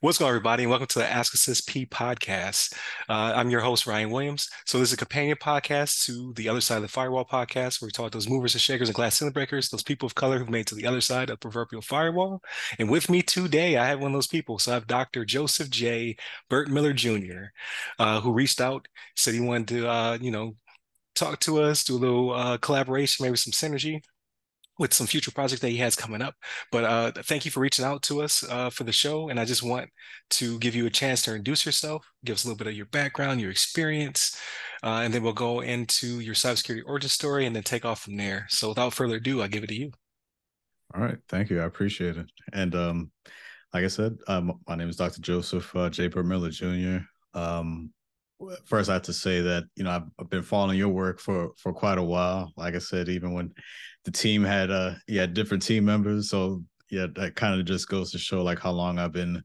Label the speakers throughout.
Speaker 1: What's going on, everybody, and welcome to the Ask A CISSP podcast. Uh, I'm your host, Ryan Williams. So, this is a companion podcast to the Other Side of the Firewall podcast, where we talk to those movers and shakers and glass ceiling breakers, those people of color who've made to the other side of proverbial firewall. And with me today, I have one of those people. So, I have Dr. Joseph J. Burt Miller Jr., uh, who reached out, said he wanted to, uh, you know, talk to us, do a little uh, collaboration, maybe some synergy with some future projects that he has coming up. But uh, thank you for reaching out to us uh, for the show. And I just want to give you a chance to introduce yourself, give us a little bit of your background, your experience, uh, and then we'll go into your cybersecurity origin story and then take off from there. So without further ado, I give it to you.
Speaker 2: All right. Thank you. I appreciate it. And um, like I said, um, my name is Dr. Joseph uh, J. Miller Jr. Um, first I have to say that you know I've, I've, been following your work for for quite a while. Like I said, even when the team had uh yeah different team members, so yeah, that kind of just goes to show like how long I've been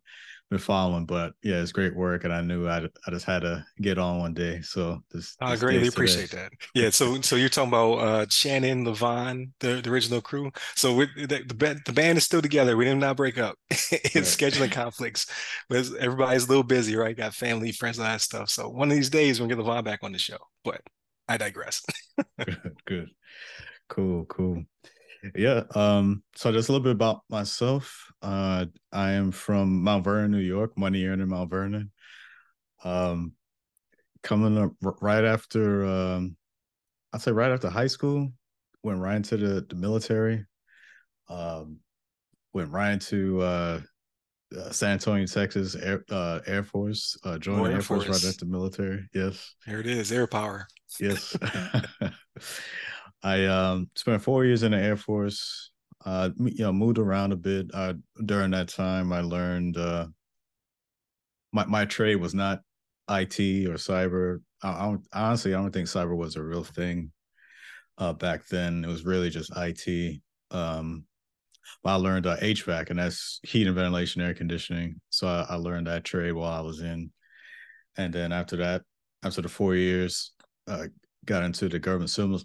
Speaker 2: been following. But yeah, it's great work, and I knew I I just had to get on one day. So this,
Speaker 1: I greatly appreciate that. Yeah, so so you're talking about uh Shannon Levon, the, the original crew. So we, the, the the band is still together. We did not break up. it's right. scheduling conflicts, but everybody's a little busy, right? Got family, friends, all that stuff. So one of these days we'll get Levon back on the show. But I digress.
Speaker 2: good, good, cool, cool. Yeah. Um, so just a little bit about myself. Uh, I am from Mount Vernon, New York, money year in Mount Vernon. Um, coming up right after, um, I'd say right after high school, went right into the, the military. Um, went right into uh, uh, San Antonio, Texas Air uh, Air Force. Uh, joined oh, Air, Air Force. Force right after the military. Yes.
Speaker 1: There it is, air power.
Speaker 2: Yes. I um, spent four years in the Air Force. Uh, you know, moved around a bit. Uh, during that time, I learned uh, my my trade was not IT or cyber. I, I honestly, I don't think cyber was a real thing uh, back then. It was really just IT. Um, I learned uh, HVAC, and that's heat and ventilation, air conditioning. So I, I, learned that trade while I was in, and then after that, after the four years, uh, got into the government civil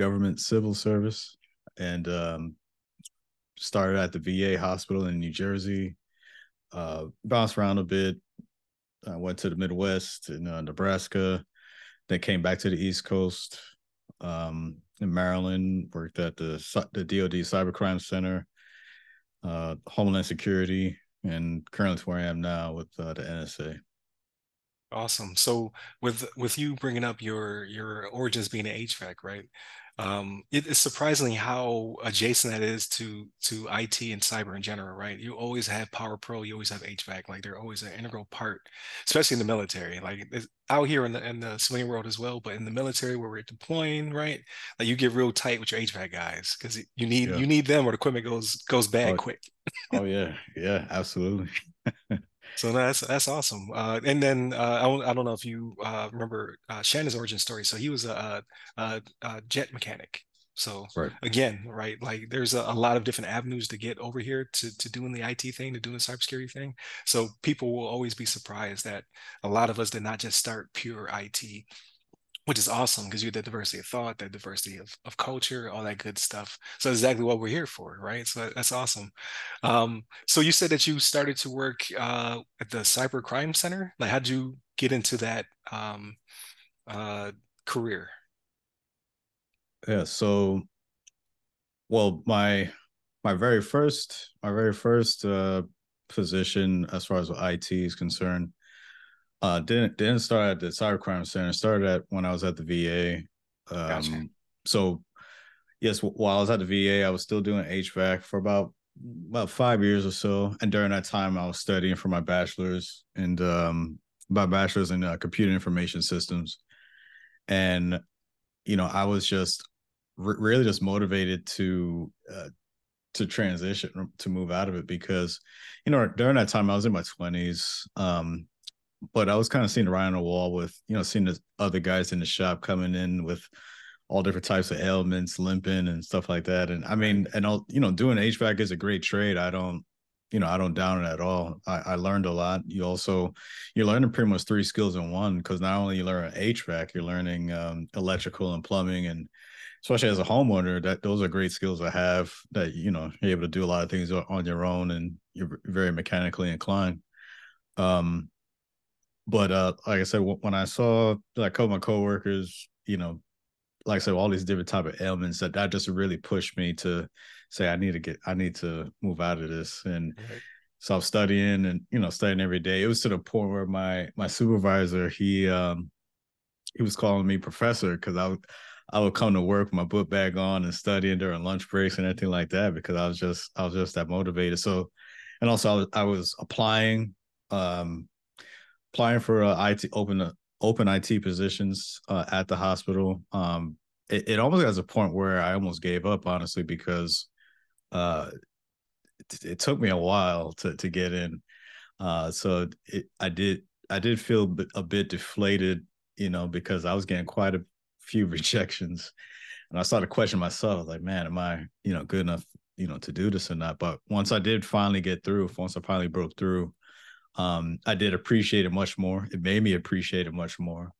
Speaker 2: government civil service and um, started at the VA hospital in New Jersey. Uh, bounced around a bit. I went to the Midwest in uh, Nebraska. Then came back to the East Coast um, in Maryland. Worked at the the DoD Cybercrime Center, uh, Homeland Security, and currently where I am now with uh, the NSA.
Speaker 1: Awesome. So with with you bringing up your your origins being an HVAC, right? Um, it is surprisingly how adjacent that is to to IT and cyber in general, right? You always have Power Pro, you always have HVAC, like they're always an integral part, especially in the military. Like out here in the in the civilian world as well, but in the military where we're deploying, right? Like you get real tight with your HVAC guys because you need yeah. you need them or the equipment goes goes bad
Speaker 2: oh,
Speaker 1: quick.
Speaker 2: oh yeah, yeah, absolutely.
Speaker 1: So that's that's awesome. Uh, and then uh, I, don't, I don't know if you uh, remember uh, Shannon's origin story. So he was a, a, a jet mechanic. So right. again, right, like there's a, a, lot of different avenues to get over here to to doing the IT thing, to doing the cybersecurity thing. So people will always be surprised that a lot of us did not just start pure IT which is awesome because you get the diversity of thought, the diversity of, of culture, all that good stuff. So exactly what we're here for, right? So that's awesome. Um, so you said that you started to work uh, at the Cyber Crime Center. Like, how'd you get into that um, uh, career?
Speaker 2: Yeah. So, well, my my very first my very first uh, position as far as IT is concerned uh, didn't didn't start at the cybercrime center. Started at when I was at the VA. Um, gotcha. So, yes, while I was at the VA, I was still doing HVAC for about about five years or so. And during that time, I was studying for my bachelor's and um, my bachelor's in uh, computer information systems. And you know, I was just re- really just motivated to uh, to transition to move out of it because you know during that time I was in my twenties. Um, but I was kind of seeing the on the wall with, you know, seeing the other guys in the shop coming in with all different types of ailments, limping and stuff like that. And I mean, and all, you know, doing HVAC is a great trade. I don't, you know, I don't down it at all. I, I learned a lot. You also, you're learning pretty much three skills in one because not only you learn HVAC, you're learning um, electrical and plumbing and especially as a homeowner, that those are great skills to have that, you know, you're able to do a lot of things on your own and you're very mechanically inclined. Um, but uh, like I said, when I saw like all my coworkers, you know, like I said, all these different type of ailments that that just really pushed me to say I need to get I need to move out of this. And right. so I'm studying and you know studying every day. It was to the point where my my supervisor he um he was calling me professor because I would I would come to work with my book bag on and studying during lunch breaks and everything like that because I was just I was just that motivated. So and also I was, I was applying um applying for uh, IT open open IT positions uh, at the hospital. Um, it, it almost got to a point where I almost gave up, honestly, because uh, it, it, took me a while to to get in. Uh, so it, I did I did feel a bit deflated, you know, because I was getting quite a few rejections, and I started questioning myself, like, man, am I, you know, good enough, you know, to do this or not? But once I did finally get through, once I finally broke through, um, I did appreciate it much more. It made me appreciate it much more.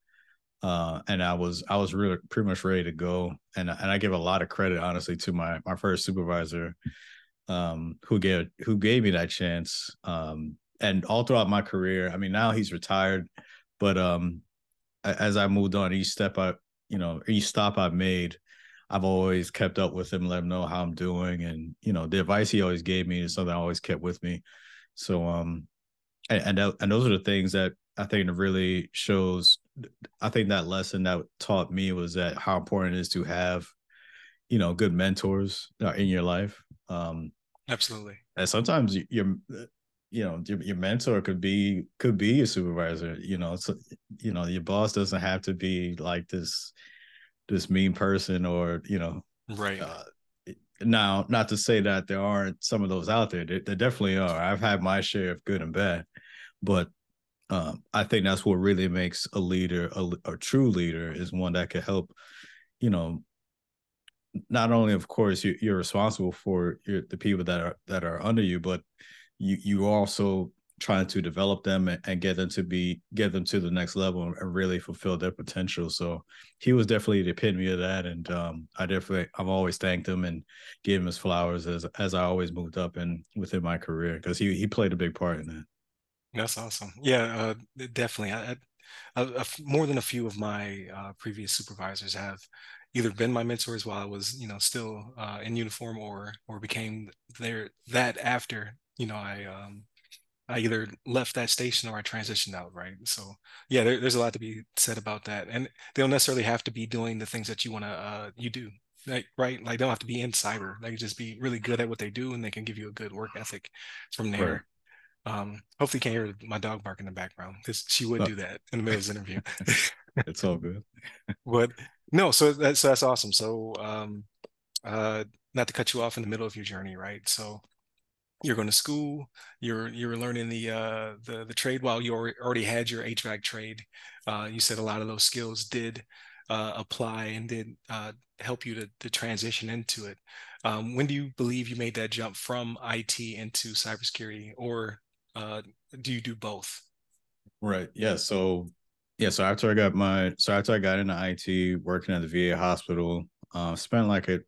Speaker 2: Uh, and I was I was really pretty much ready to go. And and I give a lot of credit, honestly, to my my first supervisor, um, who gave who gave me that chance. Um, and all throughout my career, I mean, now he's retired, but um, as I moved on, each step I, you know, each stop I've made, I've always kept up with him, let him know how I'm doing, and you know, the advice he always gave me is something I always kept with me. So um, and and, and those are the things that I think really shows. I think that lesson that taught me was that how important it is to have, you know, good mentors uh, in your life. Um,
Speaker 1: Absolutely.
Speaker 2: And sometimes your, you know, your, your mentor could be could be your supervisor. You know, so you know your boss doesn't have to be like this this mean person or you know,
Speaker 1: right. Uh,
Speaker 2: now, not to say that there aren't some of those out there. There, there definitely are. I've had my share of good and bad, but um, I think that's what really makes a leader a, a true leader is one that can help, you know, not only of course you, you're responsible for your, the people that are that are under you, but you you also trying to develop them and, and, get them to be get them to the next level and really fulfill their potential. So he was definitely the epitome of that, and um, I definitely I've always thanked him and gave him his flowers as as I always moved up and within my career because he he played a big part in that.
Speaker 1: That's awesome. Yeah, uh, definitely. I, I, more than a few of my uh, previous supervisors have either been my mentors while I was, you know, still uh, in uniform, or or became their that after, you know, I um, I either left that station or I transitioned out, right? So yeah, there, there's a lot to be said about that, and they don't necessarily have to be doing the things that you want to uh, you do, like, right? Like they don't have to be in cyber. They can just be really good at what they do, and they can give you a good work ethic from there. Right. Um, hopefully, you can't hear my dog bark in the background because she would do that in the middle of this interview.
Speaker 2: it's all good.
Speaker 1: but no, so that's so that's awesome. So, um, uh, not to cut you off in the middle of your journey, right? So, you're going to school. You're you're learning the uh, the the trade while you already had your HVAC trade. Uh, you said a lot of those skills did uh, apply and did uh, help you to, to transition into it. Um, when do you believe you made that jump from IT into cybersecurity, or uh, do you do both?
Speaker 2: Right. Yeah. So yeah. So after I got my so after I got into IT, working at the VA hospital, uh, spent like a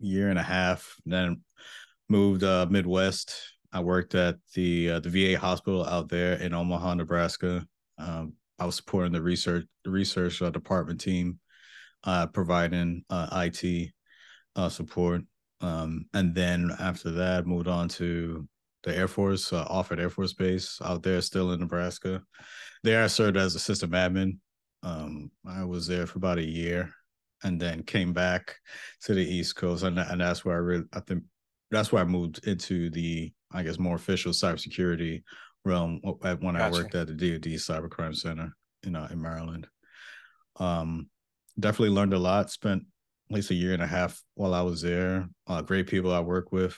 Speaker 2: year and a half. Then moved uh, Midwest. I worked at the uh, the VA hospital out there in Omaha, Nebraska. Um, I was supporting the research research uh, department team, uh, providing uh, IT uh, support. Um, and then after that, moved on to the Air Force, uh, Offutt Air Force Base out there, still in Nebraska. There, I served as a system admin. Um, I was there for about a year, and then came back to the East Coast, and and that's where I really, I think, that's where I moved into the, I guess, more official cybersecurity realm when gotcha. I worked at the DoD Cybercrime Center, you know, in Maryland. Um, definitely learned a lot. Spent at least a year and a half while I was there. Uh, great people I work with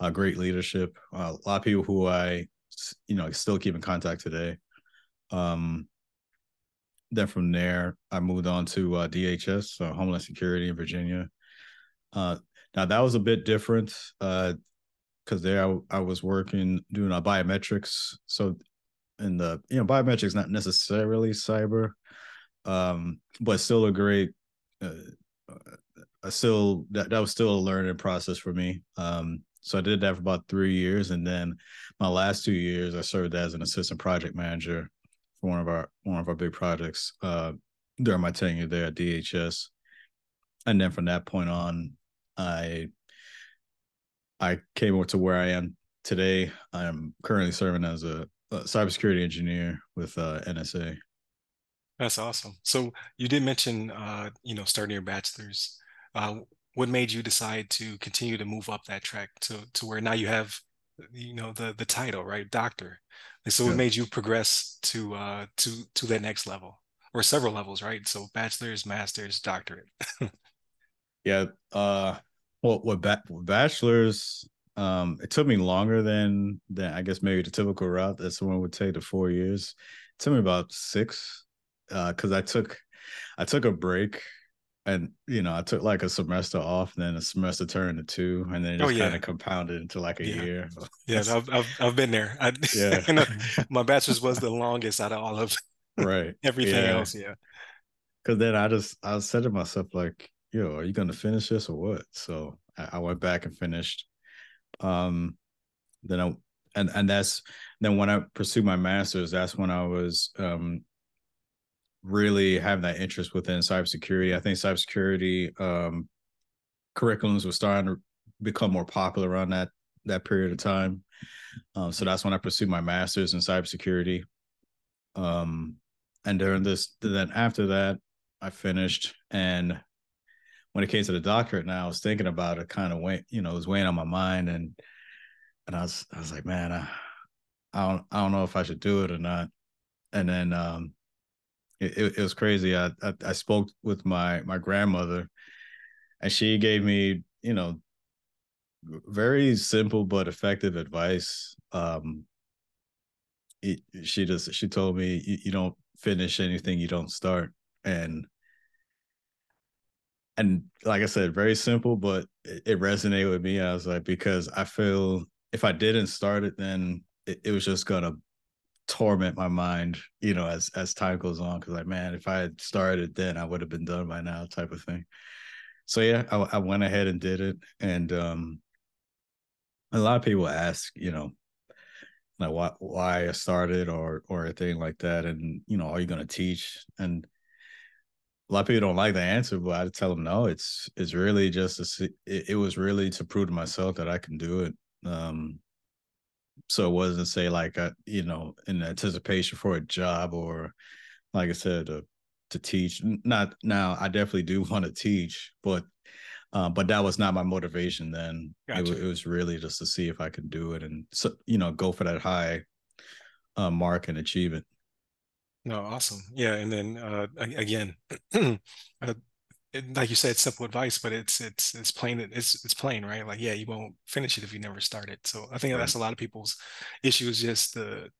Speaker 2: uh, great leadership. Uh, a lot of people who I, you know, still keep in contact today. Um, then from there, I moved on to uh, DHS, uh, Homeland Security in Virginia. Uh, now that was a bit different because uh, there I, I, was working doing uh, biometrics. So, in the you know biometrics not necessarily cyber, um, but still a great. Uh, still that that was still a learning process for me. Um, So I did that for about three years, and then my last two years, I served as an assistant project manager for one of our one of our big projects uh, during my tenure there at DHS. And then from that point on, I I came over to where I am today. I'm currently serving as a, a cybersecurity engineer with uh, NSA.
Speaker 1: That's awesome. So you did mention, uh, you know, starting your bachelor's. Uh, what made you decide to continue to move up that track to to where now you have, you know, the the title, right, doctor? And so, yeah. what made you progress to uh to to that next level or several levels, right? So, bachelor's, master's, doctorate.
Speaker 2: yeah. Uh, well, with, ba- bachelor's, um, it took me longer than than I guess maybe the typical route that someone would take to four years. It took me about six uh because I took I took a break and you know I took like a semester off, and then a semester turned to two, and then it oh, just oh, yeah. kind of compounded into like a
Speaker 1: yeah.
Speaker 2: year.
Speaker 1: yeah, I've, I've I've been there. I, yeah, my bachelor's was the longest out of all of
Speaker 2: right
Speaker 1: everything yeah. else. Yeah,
Speaker 2: because then I just I said to myself like, yo, are you gonna finish this or what? So I, I went back and finished. Um, then I and and that's then when I pursued my master's, that's when I was um really having that interest within cybersecurity. I think cybersecurity um, curriculums were starting to become more popular around that that period of time. Um, so that's when I pursued my master's in cybersecurity. Um, and during this, then after that, I finished. And when it came to the doctorate, now I was thinking about it, kind of went, you know, it was weighing on my mind, and and I was I was like, man, I, I don't I don't know if I should do it or not. And then um, it, it, was crazy. I, I, I spoke with my my grandmother, and she gave me you know very simple but effective advice. Um, it, she just she told me you, you don't finish anything you don't start, and and like I said, very simple, but it, it resonated with me. I was like, because I feel if I didn't start it, then it, it was just gonna torment my mind, you know, as as time goes on. Because like, man, if I had started then, I would have been done by now, type of thing. So yeah, I, I went ahead and did it, and um, a lot of people ask, you know, like why why I started or or a thing like that, and you know, are you going to teach? And a lot of people don't like the answer, but I tell them no. It's it's really just to see, it, it was really to prove to myself that I can do it. Um, so it wasn't say like a, you know in anticipation for a job or like I said to to teach. Not now, I definitely do want to teach, but uh, but that was not my motivation then. Gotcha. It, it, was really just to see if I could do it and so you know go for that high uh, mark and achieve it.
Speaker 1: No, awesome. Yeah, and then uh, again, like you said, simple advice, but it's it's it's plain. It's it's plain, right? Like, yeah, you won't finish it if you never start it. So I think right. that's a lot of people's issue is just the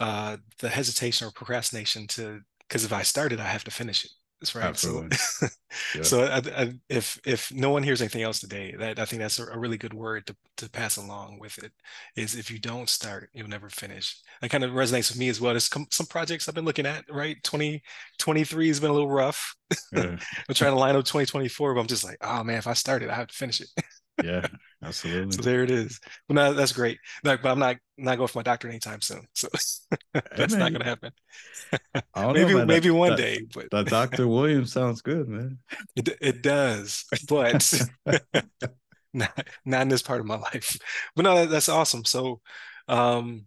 Speaker 1: uh the hesitation or procrastination to because if I started, I have to finish it. Right. Absolutely. So, yeah. so I, I, if if no one hears anything else today, that I think that's a, a, really good word to, to pass along with it. Is if you don't start, you'll never finish. That kind of resonates with me as well. There's some, some projects I've been looking at. Right, 2023 has been a little rough. Yeah. I'm trying to line up 2024, but I'm just like, oh man, if I started, I have to finish it.
Speaker 2: Yeah, absolutely.
Speaker 1: So there it is. Well, no, that's great. Like, but I'm not not going for my doctorate anytime soon. So that's not gonna happen. maybe know, maybe that, one
Speaker 2: that,
Speaker 1: day. But
Speaker 2: the Dr. Williams sounds good, man.
Speaker 1: It it does, but not not in this part of my life. But no, that, that's awesome. So, um,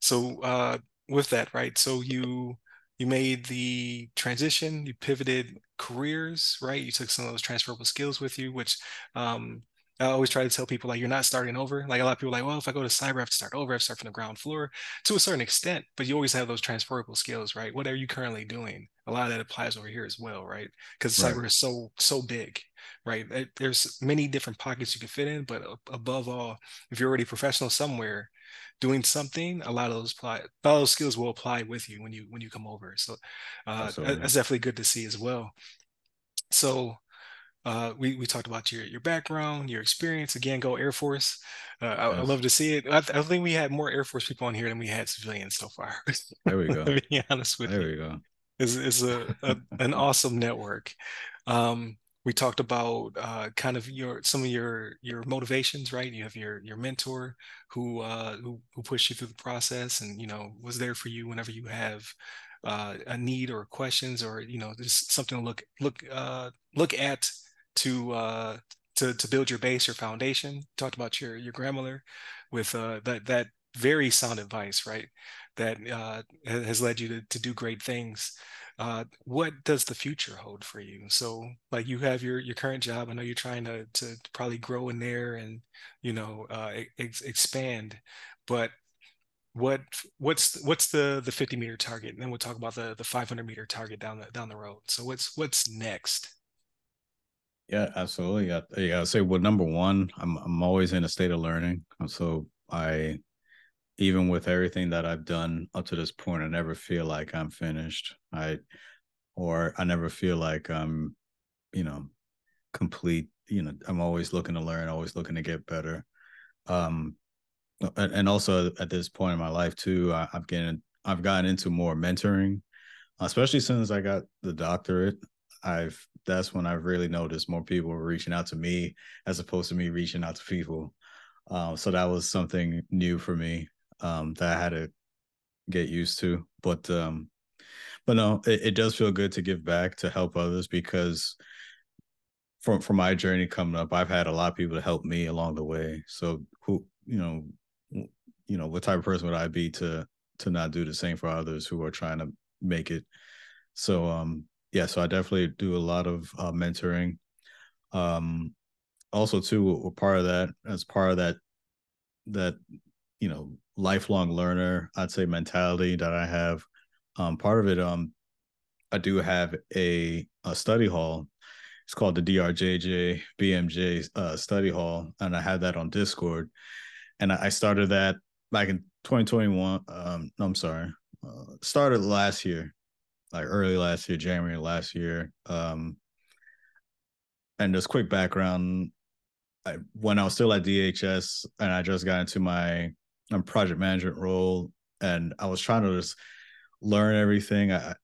Speaker 1: so uh, with that, right? So you you made the transition, you pivoted careers, right? You took some of those transferable skills with you, which um, I always try to tell people like you're not starting over. Like a lot of people like, well, if I go to cyber, I have to start over, I have to start from the ground floor to a certain extent, but you always have those transferable skills, right? What are you currently doing? A lot of that applies over here as well, right? Because right. cyber is so so big, right? There's many different pockets you can fit in, but above all, if you're already professional somewhere, doing something, a lot of those apply, a lot of those skills will apply with you when you when you come over. So uh, that's definitely good to see as well. So uh, we we talked about your your background, your experience. Again, go Air Force. Uh, I, yes. I, love to see it. I, I, think we had more Air Force people on here than we had civilians so far.
Speaker 2: There we go. to
Speaker 1: be honest with
Speaker 2: there
Speaker 1: you,
Speaker 2: there we go.
Speaker 1: It's, it's a, a an awesome network. Um, we talked about uh, kind of your some of your your motivations, right? You have your your mentor who uh, who who pushed you through the process, and you know was there for you whenever you have uh, a need or questions, or you know just something to look look uh, look at to uh, to to build your base, your foundation. Talked about your your grandmother with uh, that that very sound advice, right? That uh, has led you to to do great things uh, what does the future hold for you? So like you have your your current job. I know you're trying to to probably grow in there and you know uh, ex- expand, but what what's what's the the 50 meter target? And then we'll talk about the the 500 meter target down the down the road. So what's what's next?
Speaker 2: Yeah, absolutely. Yeah, yeah. I say well, number one, I'm I'm always in a state of learning. So I even with everything that I've done up to this point, I never feel like I'm finished. I or I never feel like I'm, you know, complete. You know, I'm always looking to learn, always looking to get better. Um, and, also at this point in my life too, I've getting I've gotten into more mentoring, especially since I got the doctorate. I've that's when I've really noticed more people were reaching out to me as opposed to me reaching out to people. Um, so that was something new for me um, that I had to get used to. But um, but no, it, it does feel good to give back to help others because from from my journey coming up, I've had a lot of people to help me along the way. So who you know, you know, what type of person would I be to to not do the same for others who are trying to make it? So um, yeah, so I definitely do a lot of uh, mentoring. Um, also too, part of that as part of that that you know lifelong learner i'd say mentality that i have. Um part of it um i do have a a study hall. It's called the drjj bmj uh, study hall and i had that on discord. And i started that back in 2021 um no, i'm sorry uh, started last year like early last year january last year um and just quick background I, when I was still at DHS and I just got into my um, project management role, and I was trying to just learn everything. I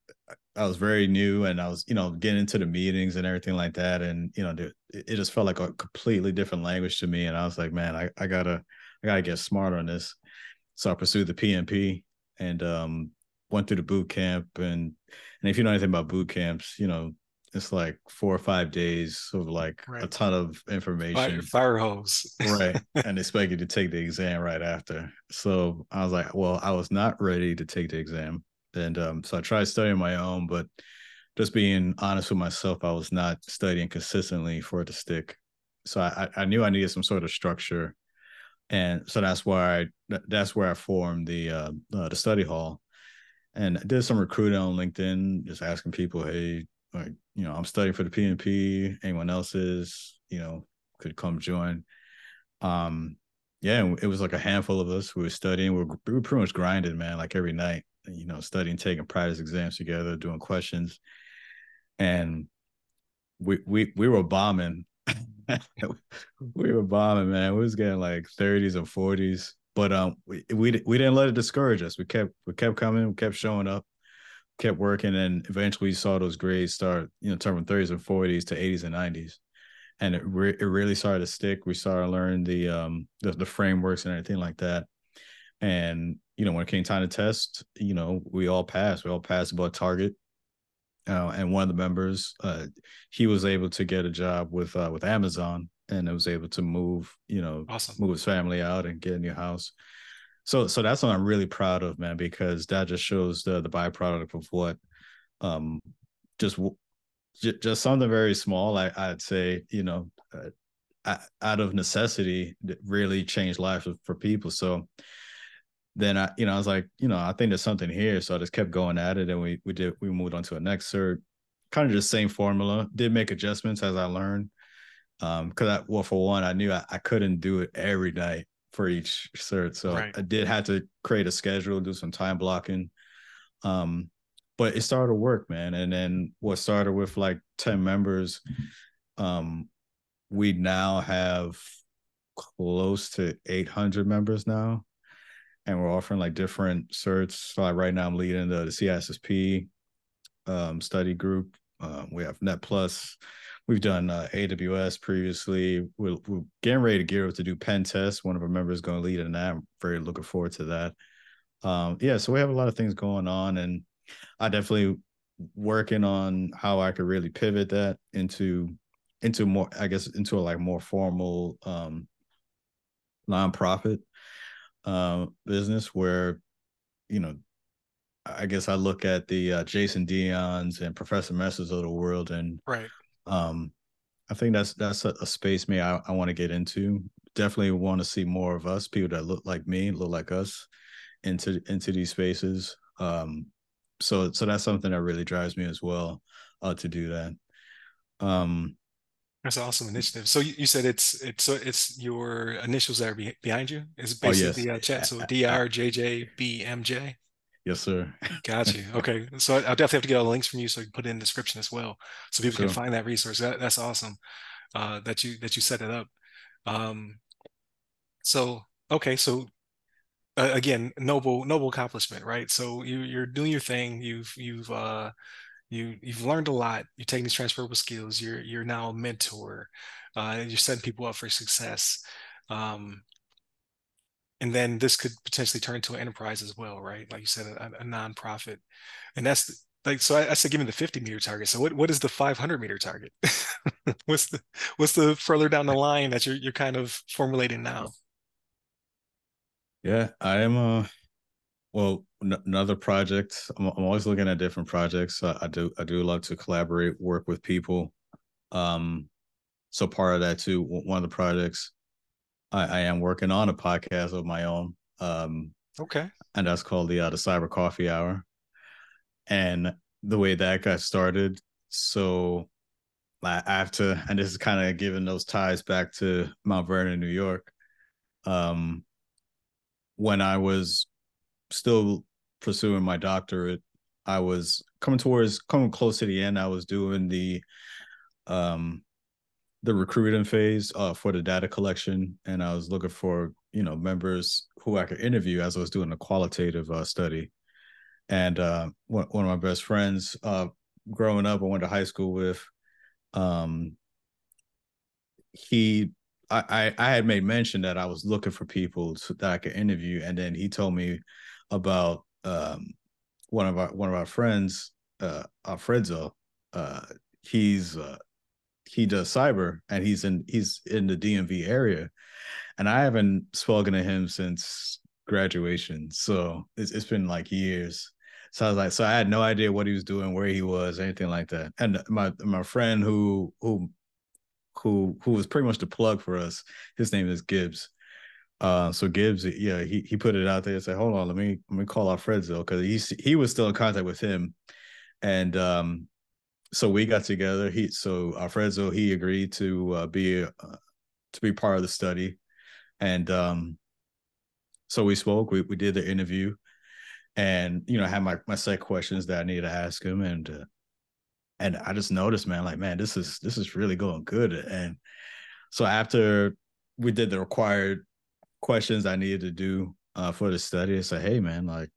Speaker 2: I was very new, and I was you know getting into the meetings and everything like that, and you know it just felt like a completely different language to me, and I was like, man, I I gotta I gotta get smarter on this. So I pursued the PMP and um, went through the boot camp, and and if you know anything about boot camps, you know it's like four or five days of like right. a ton of information.
Speaker 1: Fire, fire hose.
Speaker 2: right. And expect you to take the exam right after. So I was like, well, I was not ready to take the exam. And um, so I tried studying my own, but just being honest with myself, I was not studying consistently for it to stick. So I, I knew I needed some sort of structure. And so that's why I, that's where I formed the uh, uh the study hall and I did some recruiting on LinkedIn, just asking people, hey, like you know i'm studying for the pmp anyone else is you know could come join. Um yeah it was like a handful of us. Who were studying. We were, we were pretty much grinding man like every night you know studying taking practice exams together doing questions. And we we we were bombing. We were bombing man. We was getting like 30s and 40s but um we, we we didn't let it discourage us. We kept we kept coming. We kept showing up kept working and eventually saw those grades start, you know, turn from 30s and 40s to 80s and 90s. And it, re- it really started to stick. We started learning the um the, the frameworks and everything like that. And you know, when it came time to test, you know, we all passed. We all passed above target. Uh, and one of the members, uh, he was able to get a job with uh, with Amazon, and was able to move, you know,
Speaker 1: awesome.
Speaker 2: move his family out and get a new house. So so that's what I'm really proud of, man, because that just shows the the byproduct of what um just just something very small I, i'd say you know uh, out of necessity really changed lives for people. So then i you know i was like you know i think there's something here. So i just kept going at it and we we did we moved on to a next cert. Kind of just same formula. Did make adjustments as i learned um because i well for one i knew I, I couldn't do it every night for each cert. So right. I did have to create a schedule, do some time blocking. Um, but it started to work, man. And then what started with like 10 members, um, we now have close to 800 members now. And we're offering like different certs. So like right now I'm leading the, the CISSP um, study group. Um, we have Net Plus, we've done uh, AWS previously. We're, we're, getting ready to gear up to do pen test. One of our members is going to lead in that. I'm very looking forward to that. Um, yeah, so we have a lot of things going on, and I definitely working on how I could really pivot that into into more, I guess, into a like more formal um, nonprofit uh, business where, you know, I guess I look at the uh, Jason Dion's and Professor Messers of the world, and
Speaker 1: right.
Speaker 2: Um, I think that's that's a, a space me I, I want to get into. Definitely want to see more of us, people that look like me, look like us, into into these spaces. Um, so so that's something that really drives me as well uh, to do that. Um,
Speaker 1: that's an awesome initiative. So you, you said it's it's so it's your initials that are be, behind you. Is basically oh, yes. the uh, chat. So DR JJ BMJ.
Speaker 2: Yes, sir.
Speaker 1: Got you. Okay, so I'll definitely have to get all the links from you so you can put it in the description as well, so people sure. can find that resource. That, that's awesome. Uh, that you that you set it up. Um, so okay, so uh, again, noble noble accomplishment, right? So you you're doing your thing. You've you've uh, you you've learned a lot. You're taking these transferable skills. You're you're now a mentor. Uh, you're setting people up for success. Um, and then this could potentially turn into an enterprise as well, right? Like you said, a, a nonprofit, and that's like so. I, I said, give me the 50 meter target. So what what is the 500 meter target? what's the what's the further down the line that you're you're kind of formulating now?
Speaker 2: Yeah, I am. Uh, well, n- another project. I'm, I'm always looking at different projects. I do I do love to collaborate, work with people. Um, so part of that too. One of the projects I, I am working on a podcast of my own. Um,
Speaker 1: okay.
Speaker 2: And that's called the uh, the Cyber Coffee Hour. And the way that got started, so I have to, and this is kind of giving those ties back to Mount Vernon, New York. Um, when I was still pursuing my doctorate, I was coming towards coming close to the end. I was doing the um the recruiting phase uh, for the data collection, and I was looking for you know members who I could interview as I was doing a qualitative uh, study. And uh, one one of my best friends, uh, growing up, I went to high school with, um, he, I, I had made mention that I was looking for people to, that I could interview, and then he told me about um, one of our one of our friends, uh, Alfredo. Uh, he's uh, he does cyber and he's in he's in the DMV area. And I haven't spoken to him since graduation. So it's it's been like years. So I was like, so I had no idea what he was doing, where he was, anything like that. And my my friend who who who who was pretty much the plug for us, his name is Gibbs. Uh, so Gibbs, yeah, he he put it out there and said, hold on, let me let me call Alfredo because he he was still in contact with him, and um, so we got together. He so Alfredo he agreed to uh, be uh, to be part of the study, and um, so we spoke. We we did the interview, and you know I had my my set questions that I needed to ask him, and uh, and I just noticed, man, like man, this is this is really going good, and so after we did the required questions I needed to do uh, for the study, I said, hey man, like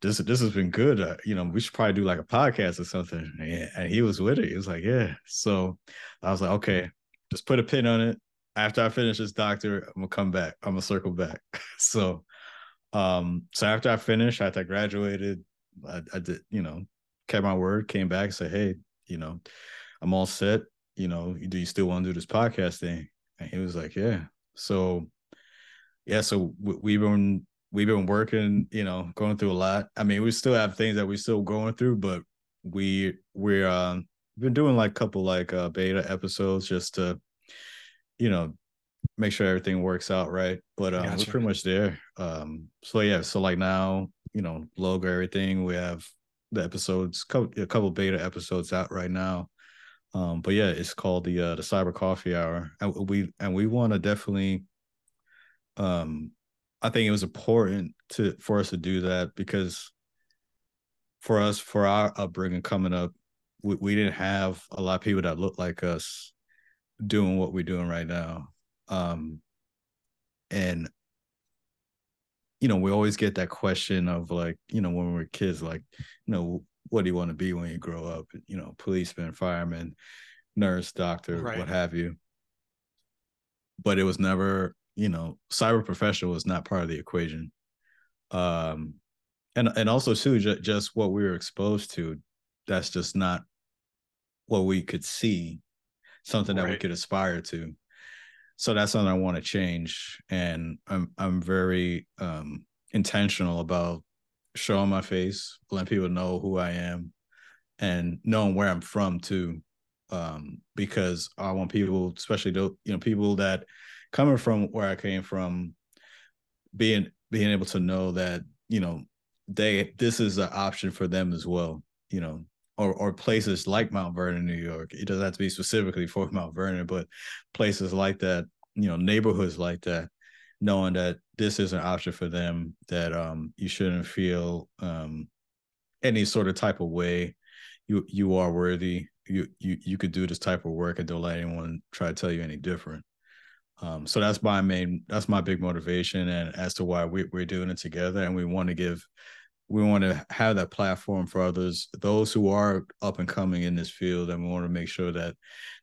Speaker 2: this this has been good. Uh, you know, we should probably do like a podcast or something. And, and he was with it. He was like, yeah. So I was like, okay, just put a pin on it. After I finish this doctor, I'm gonna come back. I'm gonna circle back. so, um, so after I finished, after I graduated, I, I did, you know, kept my word, came back, said, hey, you know, I'm all set. You know, do you still want to do this podcast thing? And he was like, yeah. So, yeah. So we, we've been we've been working, you know, going through a lot. I mean, we still have things that we're still going through, but we we're um been doing like a couple like uh beta episodes just to, you know, make sure everything works out right. But um gotcha. we're pretty much there. Um so yeah, so like now, you know, logo everything. We have the episodes, a couple beta episodes out right now. Um, but yeah, it's called the uh the Cyber Coffee Hour. And we and we want to definitely um I think it was important to for us to do that because for us, for our upbringing coming up, we, we didn't have a lot of people that looked like us doing what we're doing right now. Um, and you know, we always get that question of like, you know, when we are kids, like, you know, what do you want to be when you grow up? You know, policeman, fireman, nurse, doctor,
Speaker 1: Right.
Speaker 2: what have you. But it was never, you know, cyber professional was not part of the equation. Um, and and also too, ju- just what we were exposed to, that's just not what we could see, something that we could aspire to. So that's something I want to change, and I'm I'm very um, intentional about showing my face, letting people know who I am, and knowing where I'm from too, um, because I want people, especially you know people that coming from where I came from, being being able to know that you know they this is an option for them as well, you know, or or places like Mount Vernon, New York. It doesn't have to be specifically for Mount Vernon, but places like that, you know, neighborhoods like that, knowing that this is an option for them, that um you shouldn't feel um any sort of type of way. You you are worthy. You you you could do this type of work and don't let anyone try to tell you any different. Um, so that's my main that's my big motivation and as to why we, we're doing it together and we want to give we want to have that platform for others those who are up and coming in this field and we want to make sure that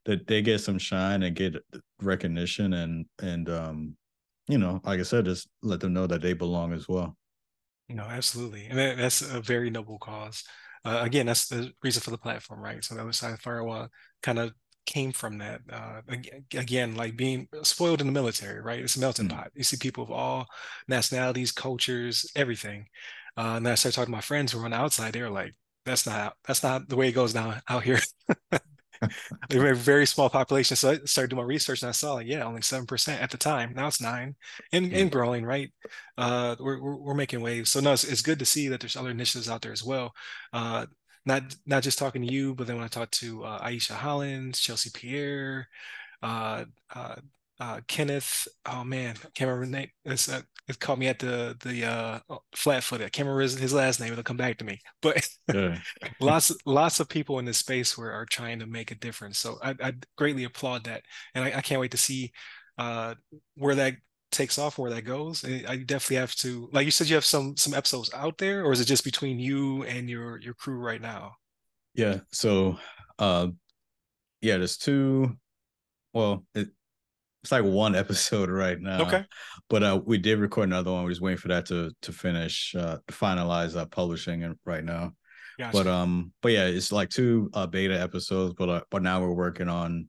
Speaker 2: that they get some shine and get recognition and and um you know like i said just let them know that they belong as well
Speaker 1: No, absolutely. And that, that's a very noble cause. Uh, again, that's the reason for the platform, right? So the other side of the firewall kind of came from that. Uh, again, like being spoiled in the military, right? It's a melting
Speaker 2: Mm.
Speaker 1: pot. You see people of all nationalities, cultures, everything. Uh, and then I started talking to my friends who were on the outside. They were like, "That's not that's not the way it goes down out here." They were a very small population. So I started doing my research and I saw like, yeah, only 7% at the time. Now it's nine and,
Speaker 2: Mm.
Speaker 1: and growing, right? Uh, we're, we're, we're making waves. So no, it's, it's good to see that there's other initiatives out there as well. Uh, not, not just talking to you, but then when I talked to uh, Aisha Hollins, Chelsea Pierre, uh, uh, uh, Kenneth, oh man, I can't remember name. It's, uh, it caught me at the, the uh, flat footed. I can't remember his, his last name. It'll come back to me, but
Speaker 2: yeah
Speaker 1: lots lots of people in this space where are trying to make a difference so i, I greatly applaud that and I, I can't wait to see uh where that takes off where that goes I, I definitely have to like you said you have some some episodes out there or is it just between you and your your crew right now?
Speaker 2: Yeah so uh yeah there's two well it, it's like one episode right now.
Speaker 1: Okay.
Speaker 2: But uh we did record another one we're just waiting for that to to finish uh to finalize uh publishing right now.
Speaker 1: Gotcha.
Speaker 2: but um but yeah it's like two uh beta episodes but uh, but now we're working on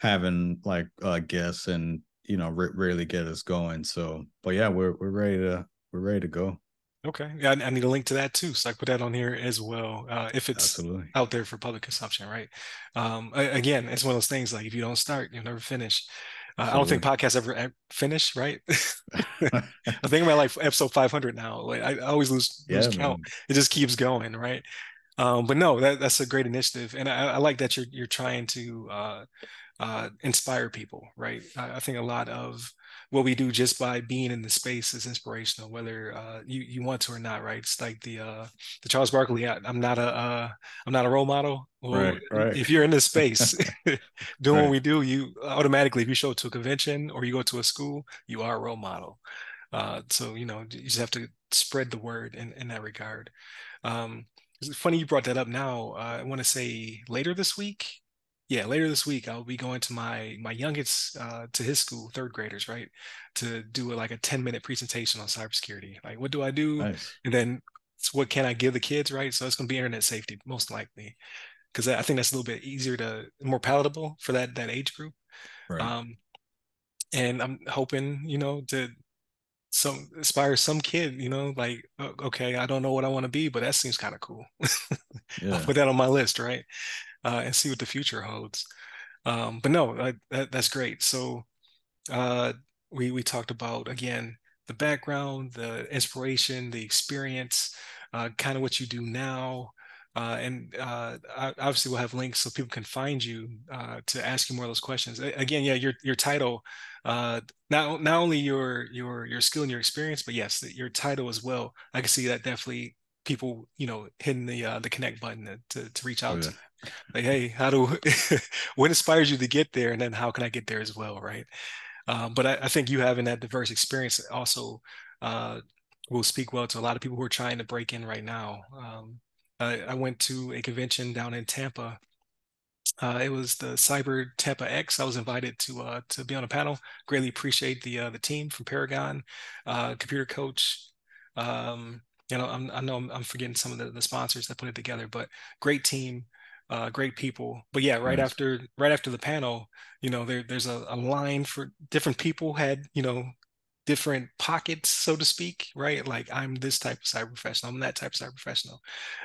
Speaker 2: having like uh guests and you know re- really get us going so but yeah we're we're ready to we're ready to go
Speaker 1: okay yeah I, I need a link to that too so i put that on here as well uh if it's
Speaker 2: absolutely
Speaker 1: out there for public consumption right um again it's one of those things like if you don't start you'll never finish uh, I don't think podcasts ever finish, right? I think about like episode 500 now. Like I, I always lose, lose
Speaker 2: yeah
Speaker 1: count.
Speaker 2: man.
Speaker 1: It just keeps going, right? Um, but no, that, that's a great initiative, and I, I like that you're you're trying to uh, uh, inspire people, right? I, I think a lot of what we do just by being in the space is inspirational, whether uh, you you want to or not, right? It's like the uh, the Charles Barkley. I, I'm not a uh, I'm not a role model. Well,
Speaker 2: Right, right.
Speaker 1: if you're in this space doing
Speaker 2: Right.
Speaker 1: what we do, you automatically, if you show up to a convention or you go to a school, you are a role model. Uh, so you know, you just have to spread the word in, in that regard. Um, it's funny you brought that up now. Uh, I want to say later this week. Yeah, later this week I'll be going to my my youngest uh, to his school, third graders, right, to do a, like a 10 minute presentation on cybersecurity. Like, what do I do?
Speaker 2: nice
Speaker 1: And then what can I give the kids, right? So it's going to be internet safety, most likely, because I think that's a little bit easier to more palatable for that that age group.
Speaker 2: right
Speaker 1: Um, and I'm hoping, you know, to some inspire some kid, you know, like, okay, I don't know what I want to be, but that seems kind of cool. I'll put that on my list, right? Uh, and see what the future holds. Um, but no, I, that, that's great. So uh, we we talked about again the background, the inspiration, the experience, uh, kind of what you do now. Uh, and uh, obviously, we'll have links so people can find you uh, to ask you more of those questions. Again, yeah, your your title, uh, not not only your your your skill and your experience, but yes, your title as well. I can see that definitely people, you know, hitting the uh, the connect button to to reach
Speaker 2: oh
Speaker 1: out
Speaker 2: yeah
Speaker 1: to like, hey, how do what inspires you to get there, and then how can I get there as well, right? Um, but I, I think you having that diverse experience also uh, will speak well to a lot of people who are trying to break in right now. Um, I, I went to a convention down in Tampa Uh, it was the Cyber Tampa X. I was invited to uh, to be on a panel. Greatly appreciate the uh, the team from Paragon, uh, Computer Coach. Um, you know, I'm, i know I'm, I'm, forgetting some of the, the sponsors that put it together, but great team, uh, great people. But yeah, right nice. after right after the panel, you know, there there's a, a line for different people had you know different pockets, so to speak, right? Like I'm this type of cyber professional, I'm that type of cyber professional.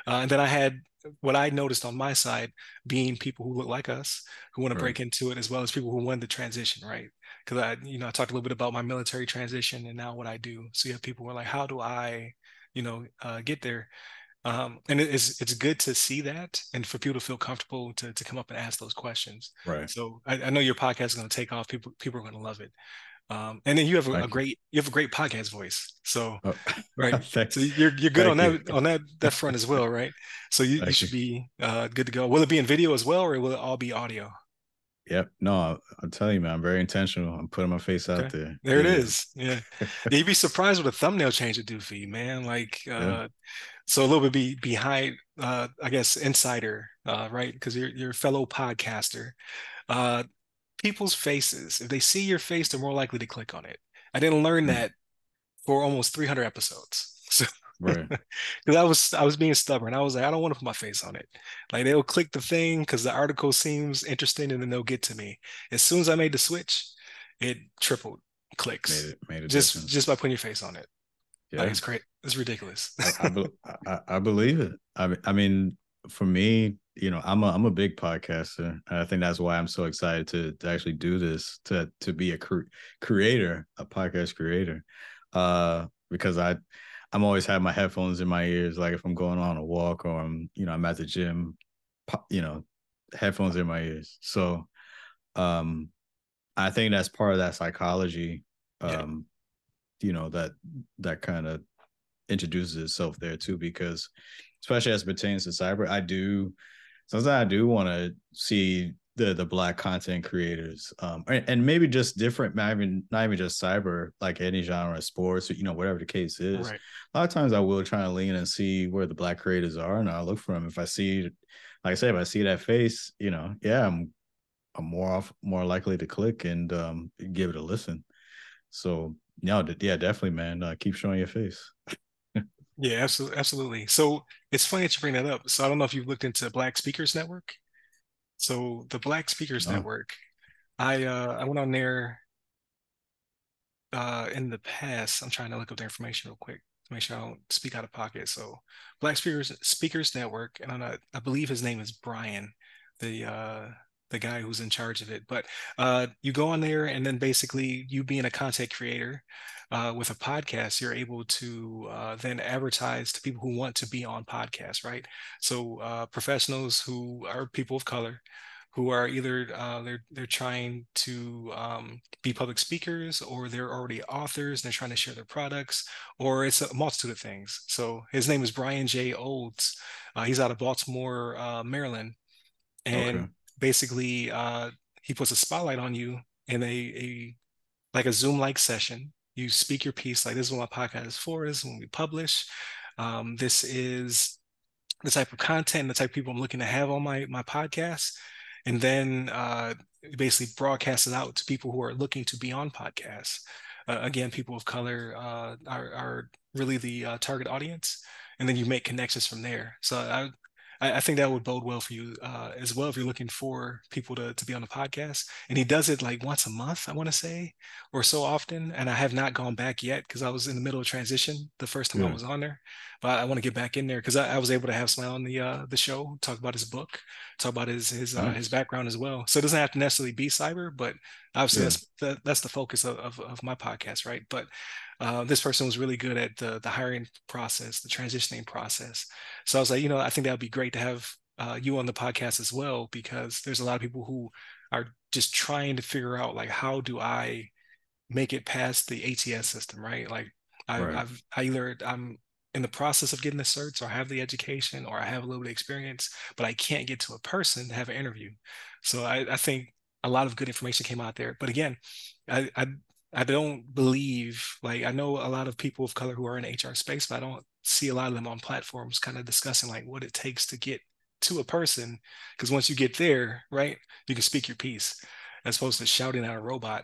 Speaker 1: Uh, and then I had what I noticed on my side being people who look like us, who want to break into it, as well as people who want to transition, right? Because I, you know, I talked a little bit about my military transition and now what I do. So you have people who are like, how do I, you know, uh, get there? Um, and it's it's good to see that and for people to feel comfortable to to come up and ask those questions.
Speaker 2: Right.
Speaker 1: So I, I know your podcast is going to take off. People people are going to love it. Um, and then you have a, a, great you have a great podcast voice. So oh, right, so you're you're good Thank on that you. on that that front as well, right? So you, you should be uh, good to go. Will it be in video as well, or will it all be audio?
Speaker 2: Yep. No, I'm telling you, man. I'm very intentional. I'm putting my face out there.
Speaker 1: There yeah. it is. Yeah. You'd be surprised what a thumbnail change would do for you, man. Like, uh, yeah. So a little bit be behind, uh, I guess, insider, uh, right? Because you're you're a fellow podcaster. Uh, people's faces, if they see your face, they're more likely to click on it. I didn't learn mm-hmm. that for almost 300 episodes. So, right. Because I was I was being stubborn. I was like, I don't want to put my face on it. Like they'll click the thing because the article seems interesting, and then they'll get to me. As soon as I made the switch, it tripled clicks. Made it, made it just difference. just by putting your face on it. Yeah, like, it's great. It's ridiculous.
Speaker 2: I, I, I, I, believe it. I, I mean, for me, you know, I'm a I'm a big podcaster. And I think that's why I'm so excited to to actually do this to to be a cre- creator, a podcast creator, uh, because I I'm always have my headphones in my ears, like if I'm going on a walk or I'm you know I'm at the gym, you know, headphones in my ears. So, um, I think that's part of that psychology, um. You know that that kind of introduces itself there too, because especially as it pertains to cyber, I do sometimes I do want to see the the black content creators, um, and, maybe just different, not even not even just cyber, like any genre of sports, or, you know, whatever the case is. Right. A lot of times I will try to lean and see where the black creators are, and I'll look for them. If I see, like I said, if I see that face, you know, yeah, I'm I'm more off more likely to click and um, give it a listen. So no, yeah, definitely, man. Uh, keep showing your face.
Speaker 1: Yeah, absolutely, absolutely. So it's funny that you bring that up. So I don't know if you've looked into Black Speakers Network. So the Black Speakers no. Network, I uh, I went on there uh, in the past. I'm trying to look up the information real quick to make sure I don't speak out of pocket. So Black Speakers Speakers Network, and I, I believe his name is Brian, the uh, the guy who's in charge of it. But uh, you go on there, and then basically, you being a content creator uh, with a podcast, you're able to uh, then advertise to people who want to be on podcasts, right? So uh, professionals who are people of color. Who are either uh, they're they're trying to um, be public speakers, or they're already authors and they're trying to share their products, or it's a multitude of things. So his name is Brian J. Olds. Uh, he's out of Baltimore, Maryland, and okay basically uh, he puts a spotlight on you in a, a like a Zoom like session. You speak your piece like this is what my podcast is for. This is when we publish. Um, this is the type of content, the type of people I'm looking to have on my my podcast, and then uh, basically broadcast it out to people who are looking to be on podcasts. Uh, again, people of color uh, are, are really the uh, target audience, and then you make connections from there. So I I, I think that would bode well for you uh, as well if you're looking for people to, to be on the podcast. And he does it like once a month, I want to say, or so often. And I have not gone back yet because I was in the middle of transition the first time yeah. I was on there. But I want to get back in there because I, I, was able to have Smile on the uh, the show, talk about his book, talk about his his uh, his background as well. So it doesn't have to necessarily be cyber, but obviously yeah. that's the, that's the focus of, of, of my podcast, right? But uh, this person was really good at the, the hiring process, the transitioning process. So I was like, you know, I think that would be great to have uh, you on the podcast as well, because there's a lot of people who are just trying to figure out like, how do I make it past the ATS system, right? Like I, right. I've, I either I'm in the process of getting the certs or I have the education or I have a little bit of experience, but I can't get to a person to have an interview. So I, I think a lot of good information came out there. But again, I, I I don't believe like I know a lot of people of color who are in HR space, but I don't see a lot of them on platforms kind of discussing like what it takes to get to a person because once you get there, right, you can speak your piece as opposed to shouting at a robot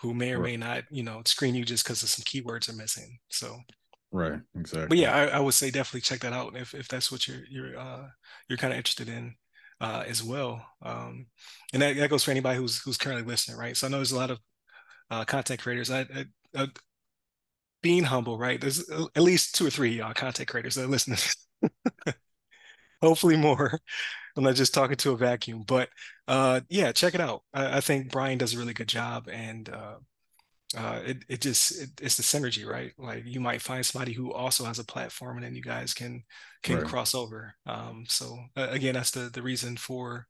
Speaker 1: who may or may not, you know, screen you just because of some keywords are missing. So
Speaker 2: right, exactly.
Speaker 1: But yeah, I, I, would say definitely check that out if if that's what you're you're uh, you're kind of interested in uh, as well. Um, and that, that goes for anybody who's who's currently listening, right? So I know there's a lot of uh, content creators. I, I, I, being humble, right? There's at least two or three uh, content creators that are listening. Hopefully more. I'm not just talking to a vacuum, but uh, yeah, check it out. I, I, think Brian does a really good job, and uh, uh, it it just it, it's the synergy, right? Like you might find somebody who also has a platform, and then you guys can can right. cross over. Um, so uh, again, that's the the reason for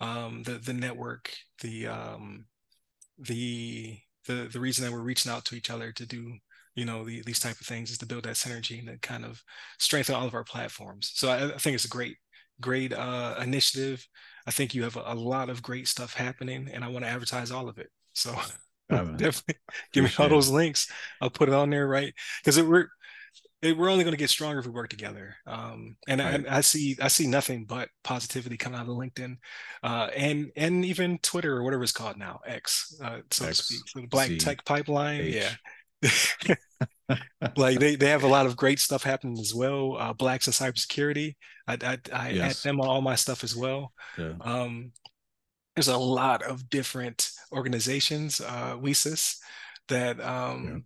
Speaker 1: um, the the network, the um, the the the reason that we're reaching out to each other to do you know the, these type of things is to build that synergy and to kind of strengthen all of our platforms. So I, I think it's a great great uh, initiative. I think you have a, a lot of great stuff happening, and I want to advertise all of it. So definitely give me all those links. I'll put it on there, right? Because we're it, we're only going to get stronger if we work together. Um, and right. I, I, see I see nothing but positivity coming out of LinkedIn, uh, and and even Twitter or whatever it's called now, X, uh, so X, to speak, the Black C, Tech Pipeline. H. Yeah. like they, they have a lot of great stuff happening as well. Uh, Blacks in cybersecurity. I I, I yes. add them on all my stuff as well. Yeah. Um, there's a lot of different organizations, uh, WiCyS, that um,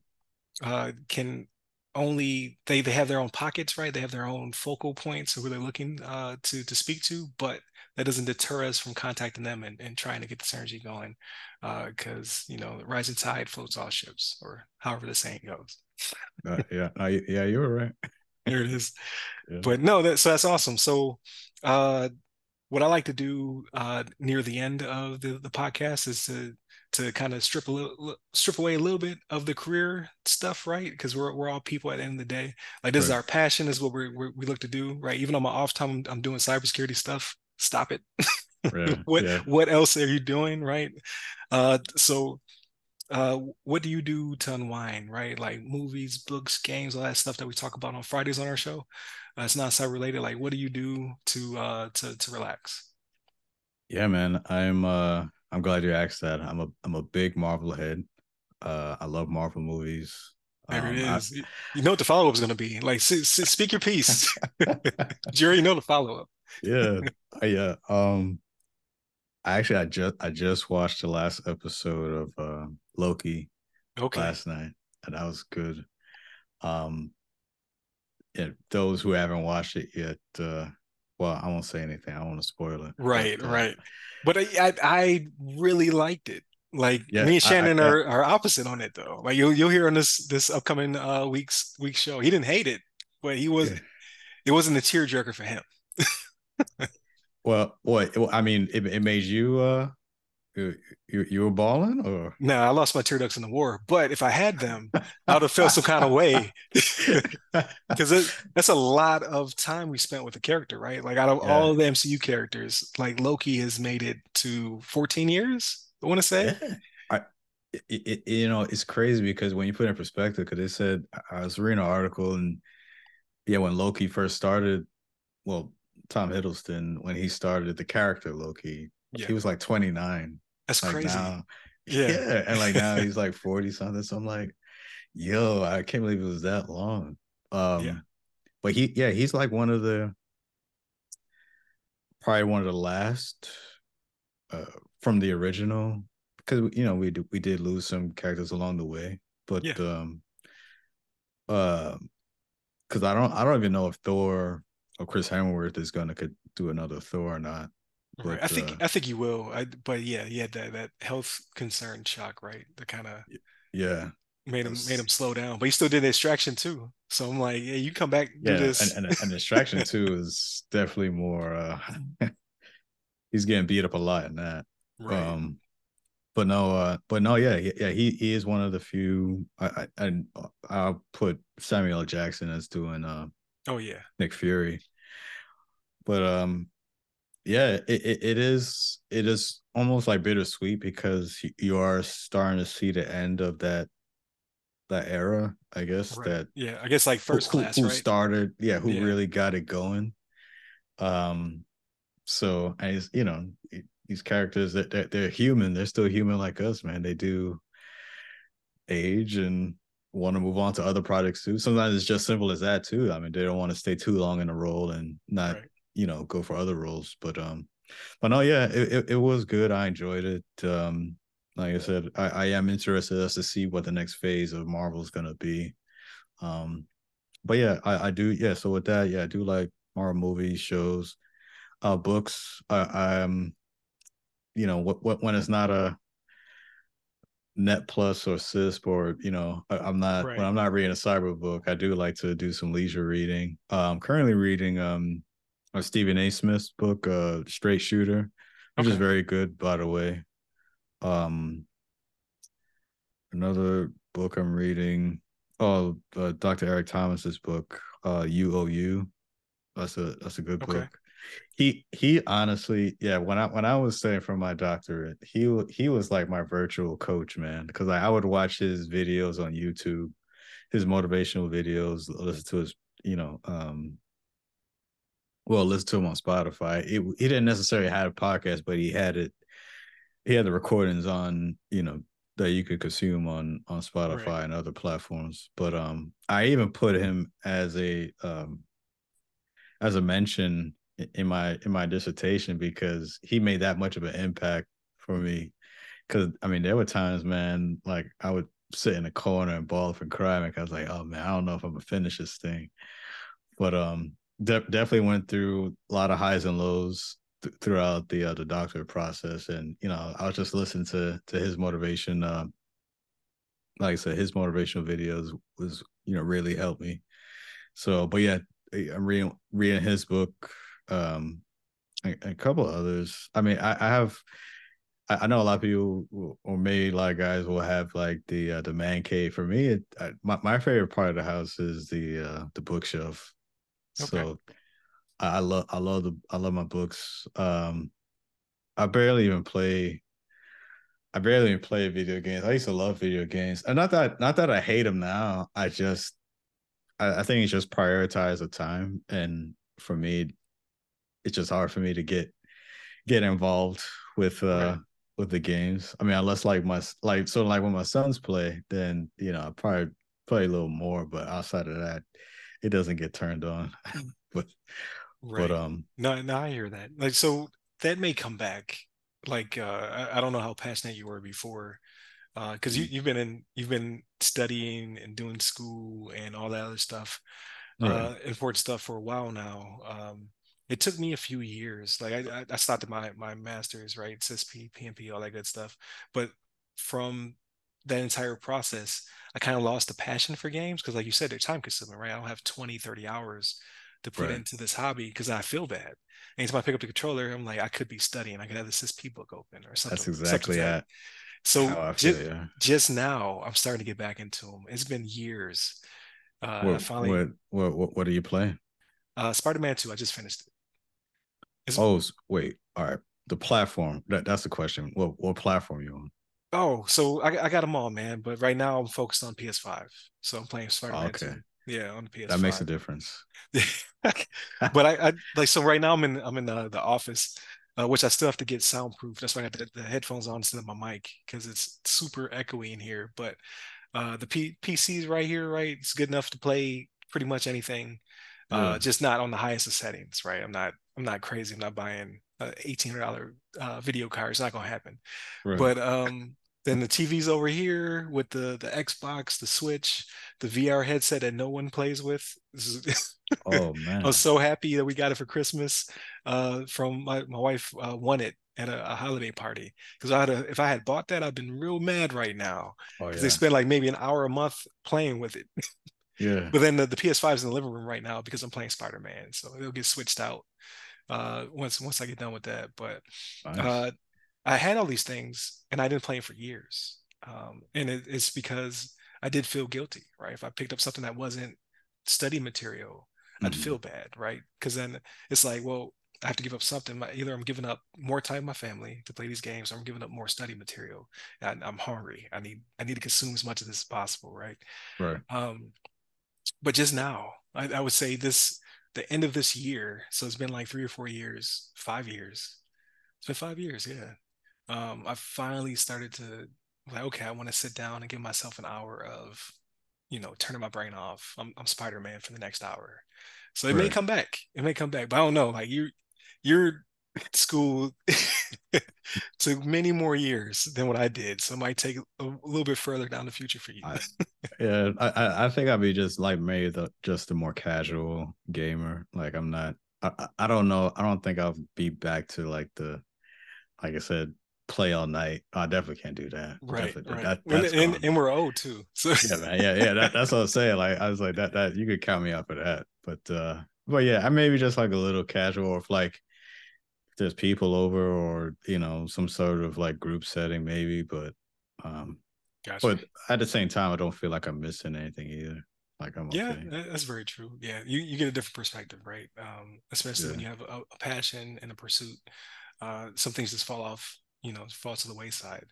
Speaker 1: yeah. uh, can only they they have their own pockets, right? They have their own focal points who they're looking uh, to to speak to, but that doesn't deter us from contacting them and, and trying to get the synergy going, because uh, you know, the rising tide floats all ships, or however the saying goes.
Speaker 2: uh, yeah, I, yeah, you were right.
Speaker 1: there it is. Yeah. But no, that so that's awesome. So, uh, what I like to do uh, near the end of the, the podcast is to to kind of strip a little strip away a little bit of the career stuff, right? Because we're we're all people at the end of the day. Like this right. is our passion, is what we we look to do, right? Even on my off time, I'm, I'm doing cybersecurity stuff. Stop it. Right. what yeah. what else are you doing, right? Uh, so uh, what do you do to unwind, right? Like movies, books, games, all that stuff that we talk about on Fridays on our show. Uh, it's not cyber related. Like, what do you do to uh to to relax?
Speaker 2: Yeah, man. I'm uh I'm glad you asked that. I'm a I'm a big Marvel head. Uh, I love Marvel movies.
Speaker 1: There um, it is. I, you know what the follow up is going to be. Like, speak your piece. you already know the follow up.
Speaker 2: yeah, yeah. Um, I actually I just I just watched the last episode of uh, Loki okay. last night, and that was good. Um, yeah, those who haven't watched it yet, uh, well, I won't say anything. I don't want to spoil it.
Speaker 1: Right, but, uh, right. But I, I, I really liked it. Like yeah, me and Shannon I, I, are, are opposite on it though. Like you'll you'll hear on this this upcoming uh week's week show. He didn't hate it, but he was yeah. it wasn't a tearjerker for him.
Speaker 2: well, what I mean, it, it made you uh you, you, were bawling or
Speaker 1: no i lost my tear ducts in the war but if i had them i would have felt some kind of way because that's a lot of time we spent with the character right like out of yeah. all the mcu characters like loki has made it to 14 years i want to say yeah.
Speaker 2: I, it, it, you know it's crazy because when you put it in perspective because they said i was reading an article and yeah when loki first started well tom hiddleston when he started the character loki yeah. he was like 29
Speaker 1: that's
Speaker 2: like
Speaker 1: crazy.
Speaker 2: Now, yeah. yeah. And like now he's like 40 something. So I'm like, yo, I can't believe it was that long. Um yeah. but he yeah, he's like one of the probably one of the last uh from the original because you know we do, we did lose some characters along the way but yeah. um uh because i don't i don't even know if thor or chris hemsworth is gonna could do another thor or not
Speaker 1: Right. I think uh, I think you will. I, but yeah, yeah, that that health concern shock, right? The kind of
Speaker 2: yeah
Speaker 1: made him made him slow down. But he still did the extraction too. So I'm like, yeah, you come back,
Speaker 2: yeah,
Speaker 1: do this.
Speaker 2: And, and, and extraction too is definitely more. uh He's getting beat up a lot in that. Right. Um, but no, uh, but no, yeah, yeah, he, he is one of the few. I, I I'll put Samuel Jackson as doing. uh
Speaker 1: Oh yeah,
Speaker 2: Nick Fury. But um, yeah it, it, it is it is almost like bittersweet because you are starting to see the end of that that era i guess right. that
Speaker 1: yeah i guess like first
Speaker 2: who,
Speaker 1: class
Speaker 2: who,
Speaker 1: right?
Speaker 2: started yeah who yeah. really got it going um so I, you know, these characters that they're, they're human. They're still human like us, man. They do age and want to move on to other projects too. Sometimes it's just simple as that too. I mean, they don't want to stay too long in a role and not, right. You know, go for other roles. But um, but no, yeah, it, it, it was good. I enjoyed it. Um, like I said, I, I am interested as to see what the next phase of Marvel is gonna be. Um, but yeah, I, I do yeah. So with that, yeah, I do like Marvel movies, shows, uh, books. I, I'm, you know, what what when it's not a net plus or CISSP or you know I, am not right. when I'm not reading a cyber book, I do like to do some leisure reading. Uh, I'm currently reading um a Stephen A. Smith's book, uh, Straight Shooter, which okay. is very good, by the way. Um, another book I'm reading, oh, uh, Dr. Eric Thomas's book, uh, You Owe You. That's a that's a good okay. book. He he honestly, yeah. When I when I was studying for my doctorate, he he was like my virtual coach, man. Because I, I would watch his videos on YouTube, his motivational videos, listen to his you know um well, listen to him on Spotify. It, he didn't necessarily have a podcast, but he had it. He had the recordings on, you know, that you could consume on on Spotify right. and other platforms. But um, I even put him as a um, as a mention in my in my dissertation because he made that much of an impact for me. Because I mean, there were times, man, like I would sit in a corner and ball up and cry. Like I was like, oh man, I don't know if I'm gonna finish this thing. But um, de- definitely went through a lot of highs and lows th- throughout the uh, the doctorate process, and you know, I was just listening to to his motivation. Uh, like I said, his motivational videos was you know really helped me. So, but yeah, I'm reading reading his book, um, a, couple others. I mean, I, I have. I know a lot of people or maybe a lot of guys will have like the uh, the man cave. For me, it, I, my my favorite part of the house is the uh, the bookshelf. Okay. So I love I love the I love my books. Um I barely even play I barely even play video games. I used to love video games. And not that not that I hate them now. I just I, I think it's just prioritize the time. And for me, it's just hard for me to get get involved with uh right. with the games. I mean, unless like my like so like when my sons play, then you know I probably play a little more. But outside of that, it doesn't get turned on. but right. but um
Speaker 1: no no I hear that. Like so that may come back. Like uh I, I don't know how passionate you were before. Uh because you, mm. you've been in you've been studying and doing school and all that other stuff. Right. Uh important stuff for a while now. Um it took me a few years. Like I, I started my my master's, right? CISSP PMP, all that good stuff. But from that entire process, I kind of lost the passion for games because, like you said, they're time consuming, right? I don't have 20, 30 hours to put right. into this hobby because I feel bad. Anytime I pick up the controller, I'm like, I could be studying. I could have the CISSP book open or something.
Speaker 2: That's exactly it.
Speaker 1: So just, yeah. just now, I'm starting to get back into them. It's been years.
Speaker 2: Uh, what, finally, what, what, what are you playing?
Speaker 1: Uh, Spider-Man 2. I just finished it.
Speaker 2: It's, oh, wait. All right. The platform. That, that's the question. What what platform you on?
Speaker 1: Oh, so I, I got them all, man. But right now I'm focused on PS5. So I'm playing Spider-Man okay. 2. Yeah, on the PS5.
Speaker 2: That makes a difference.
Speaker 1: but I, I, like so right now I'm in I'm in the, the office, uh, which I still have to get soundproof. That's why I got the, the headphones on instead of my mic because it's super echoey in here. But uh, the P- PC's right here, right? It's good enough to play pretty much anything. Uh, just not on the highest of settings, right? I'm not I'm not crazy. I'm not buying uh, eighteen hundred dollar uh, video card. It's not gonna happen. Right. But um, then the TV's over here with the the Xbox, the Switch, the VR headset that no one plays with.
Speaker 2: oh man!
Speaker 1: I was so happy that we got it for Christmas. Uh, from my my wife uh, won it at a, a holiday party because I had a, if I had bought that, I'd been real mad right now because oh, yeah. they spend like maybe an hour a month playing with it.
Speaker 2: yeah.
Speaker 1: But then the, the PS5 is in the living room right now because I'm playing Spider Man, so it'll get switched out uh once once I get done with that. But nice. uh I had all these things and I didn't play them for years. Um, and it, it's because I did feel guilty, right? If I picked up something that wasn't study material, mm-hmm. I'd feel bad, right? Because then it's like, well, I have to give up something. Either I'm giving up more time with my family to play these games, or I'm giving up more study material. And I'm hungry. I need I need to consume as much of this as possible, right?
Speaker 2: Right.
Speaker 1: Um, but just now, I, I would say this the end of this year, so it's been like three or four years, five years. It's been five years, yeah. Um, I finally started to like, okay, I want to sit down and give myself an hour of, you know, turning my brain off. I'm, I'm Spider Man for the next hour, so it right. may come back. It may come back, but I don't know. Like you, you're school took many more years than what I did, so it might take a, little bit further down the future for you.
Speaker 2: I, yeah, I I think I'd be just like maybe the just a more casual gamer. Like I'm not. I I don't know. I don't think I'll be back to like the, like I said, play all night. I definitely can't do that.
Speaker 1: Right, right. That, and, and, and, we're old too. So
Speaker 2: yeah, man. Yeah, yeah. That, that's what I'm saying. Like I was like that. That you could count me up for that. But uh, but yeah, I maybe just like a little casual, or if like there's people over or you know some sort of like group setting maybe but um gotcha. but at the same time i don't feel like i'm missing anything either like i'm
Speaker 1: yeah okay. that's very true yeah you, you get a different perspective right um especially yeah. when you have a, a, passion and a pursuit uh some things just fall off you know fall to the wayside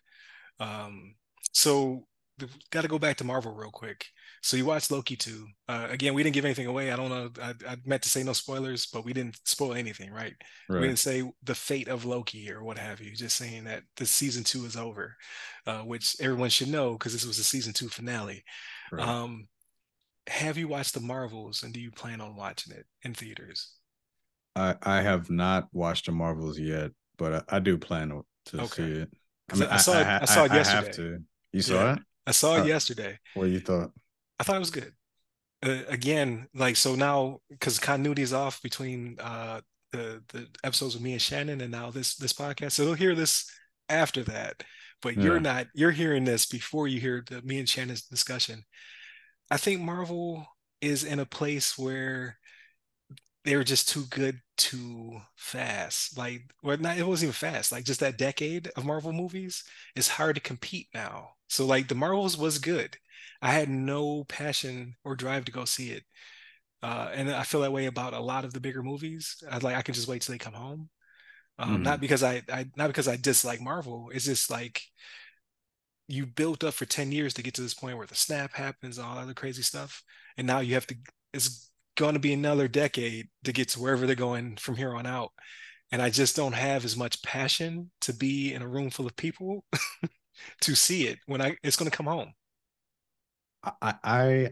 Speaker 1: um so got to go back to Marvel real quick. So you watched Loki too. Uh, again, we didn't give anything away. I don't know. I, I, meant to say no spoilers, but we didn't spoil anything, right? right? We didn't say the fate of Loki or what have you. Just saying that the season two is over, uh, which everyone should know because this was the season two finale. Right. Um, have you watched the Marvels, and do you plan on watching it in theaters?
Speaker 2: I I have not watched the Marvels yet, but I, I do plan to okay. see it.
Speaker 1: I, mean, I, saw it. I, saw it yesterday.
Speaker 2: You saw yeah. it?
Speaker 1: I saw it yesterday.
Speaker 2: What you thought?
Speaker 1: I thought it was good. Uh, again, like so now because continuity is off between uh, the the episodes with me and Shannon, and now this this podcast. So you'll hear this after that, but yeah. you're not. You're hearing this before you hear the me and Shannon's discussion. I think Marvel is in a place where they were just too good too fast. Like, well, not it wasn't even fast. Like, just that decade of Marvel movies is hard to compete now. So, like, the Marvels was good. I had no passion or drive to go see it, uh, and I feel that way about a lot of the bigger movies. I like I can just wait till they come home. Um, mm. Not because I, I, not because I dislike Marvel. It's just like you built up for 10 years to get to this point where the snap happens all that other crazy stuff and now you have to it's going to be another decade to get to wherever they're going from here on out. And I just don't have as much passion to be in a room full of people to see it when I it's going to come home.
Speaker 2: I I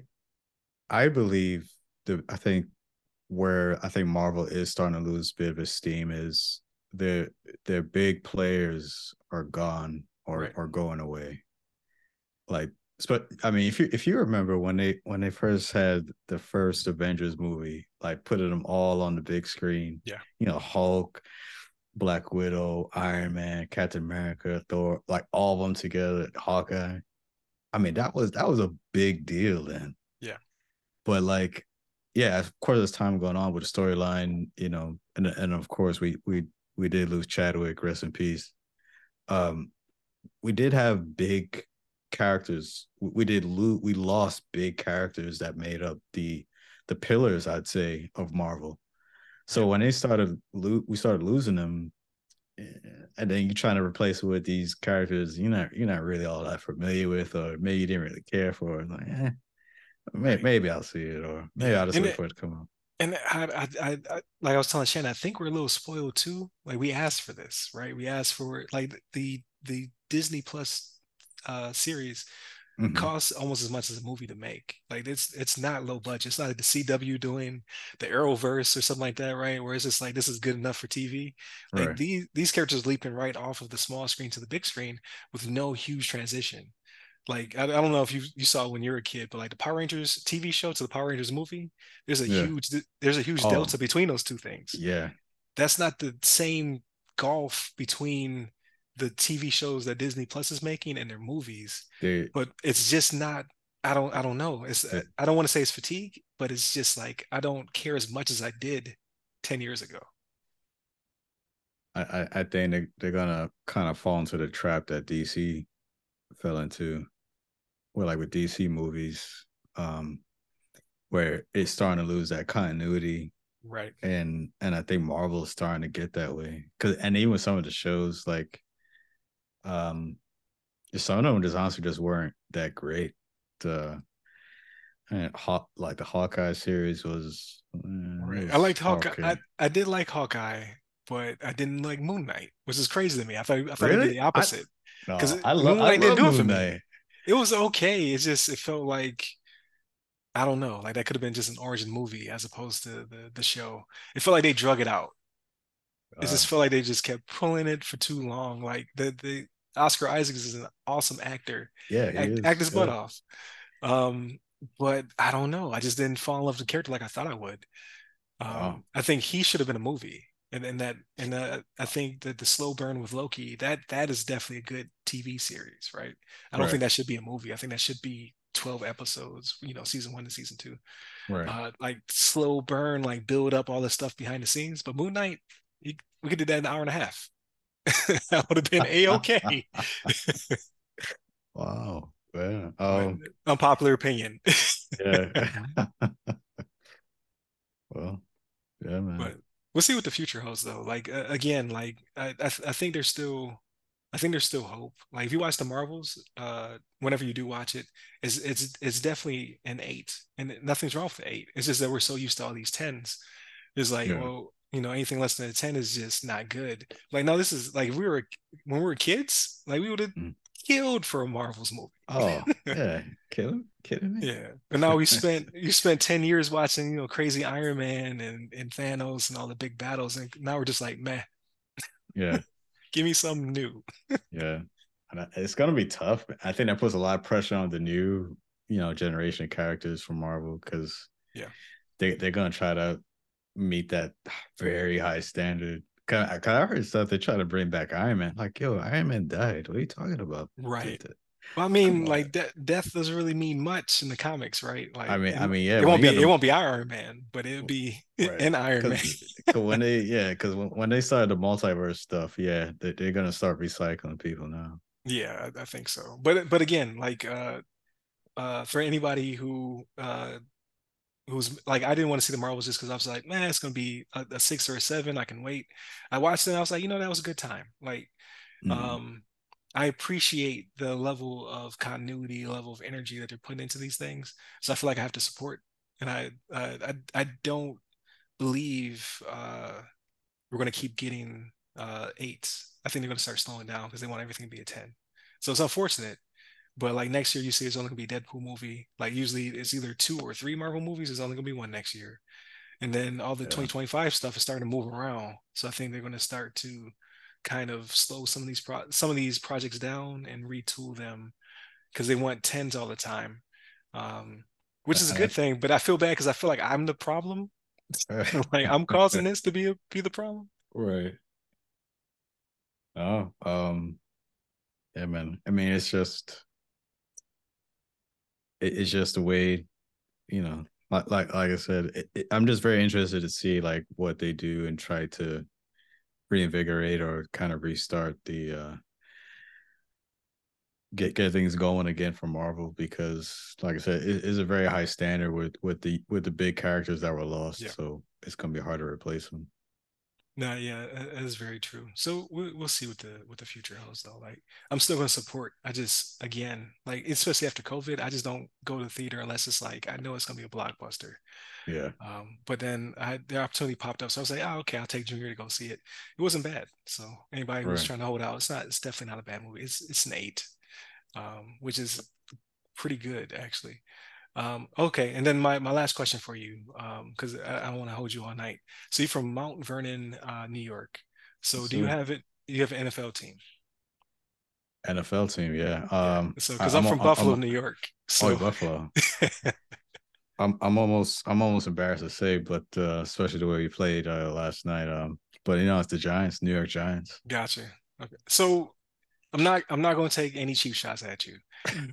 Speaker 2: I believe the I think where I think Marvel is starting to lose a bit of esteem is their their big players are gone or right. are going away. Like but I mean, if you if you remember when they when they first had the first Avengers movie, like putting them all on the big screen,
Speaker 1: yeah,
Speaker 2: you know, Hulk, Black Widow, Iron Man, Captain America, Thor, like all of them together, Hawkeye. I mean, that was that was a big deal then.
Speaker 1: Yeah,
Speaker 2: but like, yeah, of course, as time going on with the storyline, you know, and and of course we we we did lose Chadwick, rest in peace. Um, we did have big characters we did lo- we lost big characters that made up the the pillars i'd say of marvel so when they started lo- we started losing them eh, and then you're trying to replace it with these characters you're not you're not really all that familiar with or maybe you didn't really care for like eh, maybe, maybe i'll see it or maybe i'll just wait for it to come out
Speaker 1: and I, I, I, I, like I was telling Shannon, I think we're a little spoiled too. Like we asked for this, right? We asked for like the the Disney Plus uh, series mm-hmm. costs almost as much as a movie to make. Like it's it's not low budget. It's not like the CW doing the Arrowverse or something like that, right? Where it's just like this is good enough for TV. Like right. these these characters leaping right off of the small screen to the big screen with no huge transition. Like I, I don't know if you you saw when you were a kid, but like the Power Rangers TV show to the Power Rangers movie, there's a yeah. huge there's a huge oh. delta between those two things.
Speaker 2: Yeah,
Speaker 1: that's not the same gulf between the TV shows that Disney Plus is making and their movies. Dude. But it's just not I don't I don't know. It's I don't want to say it's fatigue, but it's just like I don't care as much as I did 10 years ago.
Speaker 2: I, I think they, they're gonna kind of fall into the trap that DC fell into. Where like with DC movies, um, where it's starting to lose that continuity.
Speaker 1: Right.
Speaker 2: And and I think Marvel is starting to get that way. Cause and even some of the shows like um, some of them just honestly just weren't that great. The and Haw- like the Hawkeye series was, uh,
Speaker 1: Right. I liked Hawkeye. Okay. I, I did like Hawkeye, but I didn't like Moon Knight, which is crazy to me. I thought I thought really? it'd be the opposite. Because no, I, love Moon Knight didn't do it for me. It was okay. It's just it felt like I don't know, like that could have been just an origin movie as opposed to the the show. It felt like they drug it out. It just felt like they just kept pulling it for too long. Like the the Oscar Isaacs is an awesome actor.
Speaker 2: Yeah,
Speaker 1: act, act his butt off. Um, but I don't know. I just didn't fall in love with the character like I thought I would. Um, wow. I think he should have been a movie, and and that and uh, I think that the slow burn with Loki that that is definitely a good TV series, right? I don't right. think that should be a movie. I think that should be 12 episodes, you know, season one to season two.
Speaker 2: Right.
Speaker 1: Uh, like slow burn, like build up all the stuff behind the scenes. But Moon Knight, we could do that in an hour and a half. that would have been a okay.
Speaker 2: wow. Yeah. Um,
Speaker 1: unpopular opinion.
Speaker 2: yeah. well, yeah, man.
Speaker 1: But we'll see what the future holds, though. Like uh, again, like I, I, I think there's still I think there's still hope. Like if you watch the Marvels, uh, whenever you do watch it, it's it's it's definitely an eight, and nothing's wrong with eight. It's just that we're so used to all these tens. It's like, yeah. well, you know, anything less than a ten is just not good. Like, no, this is like we were when we were kids, like we would have mm. killed for a Marvels movie.
Speaker 2: Oh yeah, kidding, kidding
Speaker 1: me? Yeah, but now we spent you spent ten years watching, you know, crazy Iron Man and and Thanos and all the big battles, and now we're just like, meh.
Speaker 2: Yeah.
Speaker 1: Give me something new.
Speaker 2: yeah. And it's gonna be tough. I think that puts a lot of pressure on the new, you know, generation of characters from Marvel because
Speaker 1: yeah,
Speaker 2: they they're gonna try to meet that very high standard. Cause I, cause I heard stuff they try to bring back Iron Man. Like, yo, Iron Man died. What are you talking about?
Speaker 1: Right. Well, I mean, like de- death doesn't really mean much in the comics, right? Like,
Speaker 2: I mean, I mean, yeah,
Speaker 1: it won't be it won't be Iron Man, but it'll be right. an Iron Man.
Speaker 2: when they, yeah, because when, when they started the multiverse stuff, yeah, they, they're gonna start recycling people now.
Speaker 1: Yeah, I think so. But but again, like uh, uh, for anybody who uh who's like I didn't want to see the Marvels just because I was like, man, it's gonna be a, a, six or a seven. I can wait. I watched it. and I was like, you know, that was a good time. Like, mm-hmm. um, I appreciate the level of continuity, level of energy that they're putting into these things. So I feel like I have to support, and I uh, I I don't believe uh, we're going to keep getting uh, eights. I think they're going to start slowing down because they want everything to be a ten. So it's unfortunate, but like next year, you see, it's only going to be a Deadpool movie. Like usually, it's either two or three Marvel movies. It's only going to be one next year, and then all the yeah. 2025 stuff is starting to move around. So I think they're going to start to kind of slow some of these pro- some of these projects down and retool them because they want tens all the time, um, which is a good thing. But I feel bad because I feel like I'm the problem. like I'm causing this to be a, be the problem.
Speaker 2: Right. Oh, um, yeah, man. I mean, it's just it, it's just a way, you know. Like like like I said, it, it, I'm just very interested to see like what they do and try to reinvigorate or kind of restart the uh get get things going again for Marvel because like I said it is a very high standard with with the with the big characters that were lost yeah. so it's going to be hard to replace them.
Speaker 1: No, yeah, that is very true. So we'll, we'll see what the what the future holds, though. Like, I'm still gonna support. I just, again, like, especially after COVID, I just don't go to the theater unless it's like I know it's gonna be a blockbuster.
Speaker 2: Yeah.
Speaker 1: Um, but then I the opportunity popped up, so I was like, oh, okay, I'll take Junior to go see it. It wasn't bad. So anybody who's right. trying to hold out, it's not. It's definitely not a bad movie. It's it's an eight, um, which is pretty good actually. Um, okay, and then my, my last question for you, because um, I, I don't want to hold you all night. So you're from Mount Vernon, uh, New York. So do you have it? You have an NFL team?
Speaker 2: NFL team, yeah. Um,
Speaker 1: so because I'm, I'm, from Buffalo, I'm, New York. So
Speaker 2: oh, Buffalo. I'm I'm almost I'm almost embarrassed to say, but uh, especially the way we played uh, last night. Um, but you know, it's the Giants, New York Giants.
Speaker 1: Gotcha. Okay. So I'm not I'm not going to take any cheap shots at you.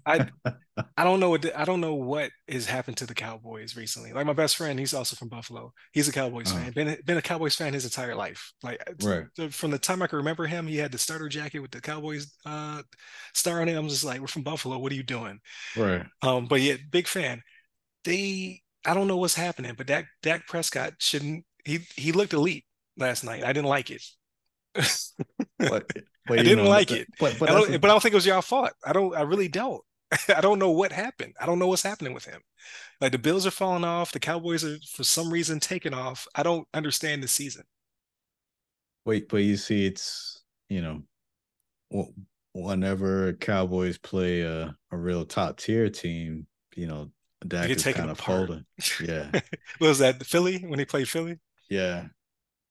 Speaker 1: I I don't know what I don't know what has happened to the Cowboys recently. Like my best friend, he's also from Buffalo. He's a Cowboys uh-huh. fan. Been been a Cowboys fan his entire life. Like
Speaker 2: right.
Speaker 1: from the time I can remember him, he had the starter jacket with the Cowboys uh, star on it. I'm just like, we're from Buffalo. What are you doing?
Speaker 2: Right.
Speaker 1: Um, but yeah, big fan. They I don't know what's happening, but Dak Dak Prescott shouldn't. He he looked elite last night. I didn't like it. But, but I didn't know, like it. But, but, I don't, but I don't think it was y'all fault. I don't. I really don't. I don't know what happened. I don't know what's happening with him. Like the Bills are falling off, the Cowboys are for some reason taking off. I don't understand the season.
Speaker 2: Wait, but you see, it's you know, whenever Cowboys play a, a real top tier team, you know, Dak is kind of folding. Yeah.
Speaker 1: what was that? Philly when he played Philly?
Speaker 2: Yeah.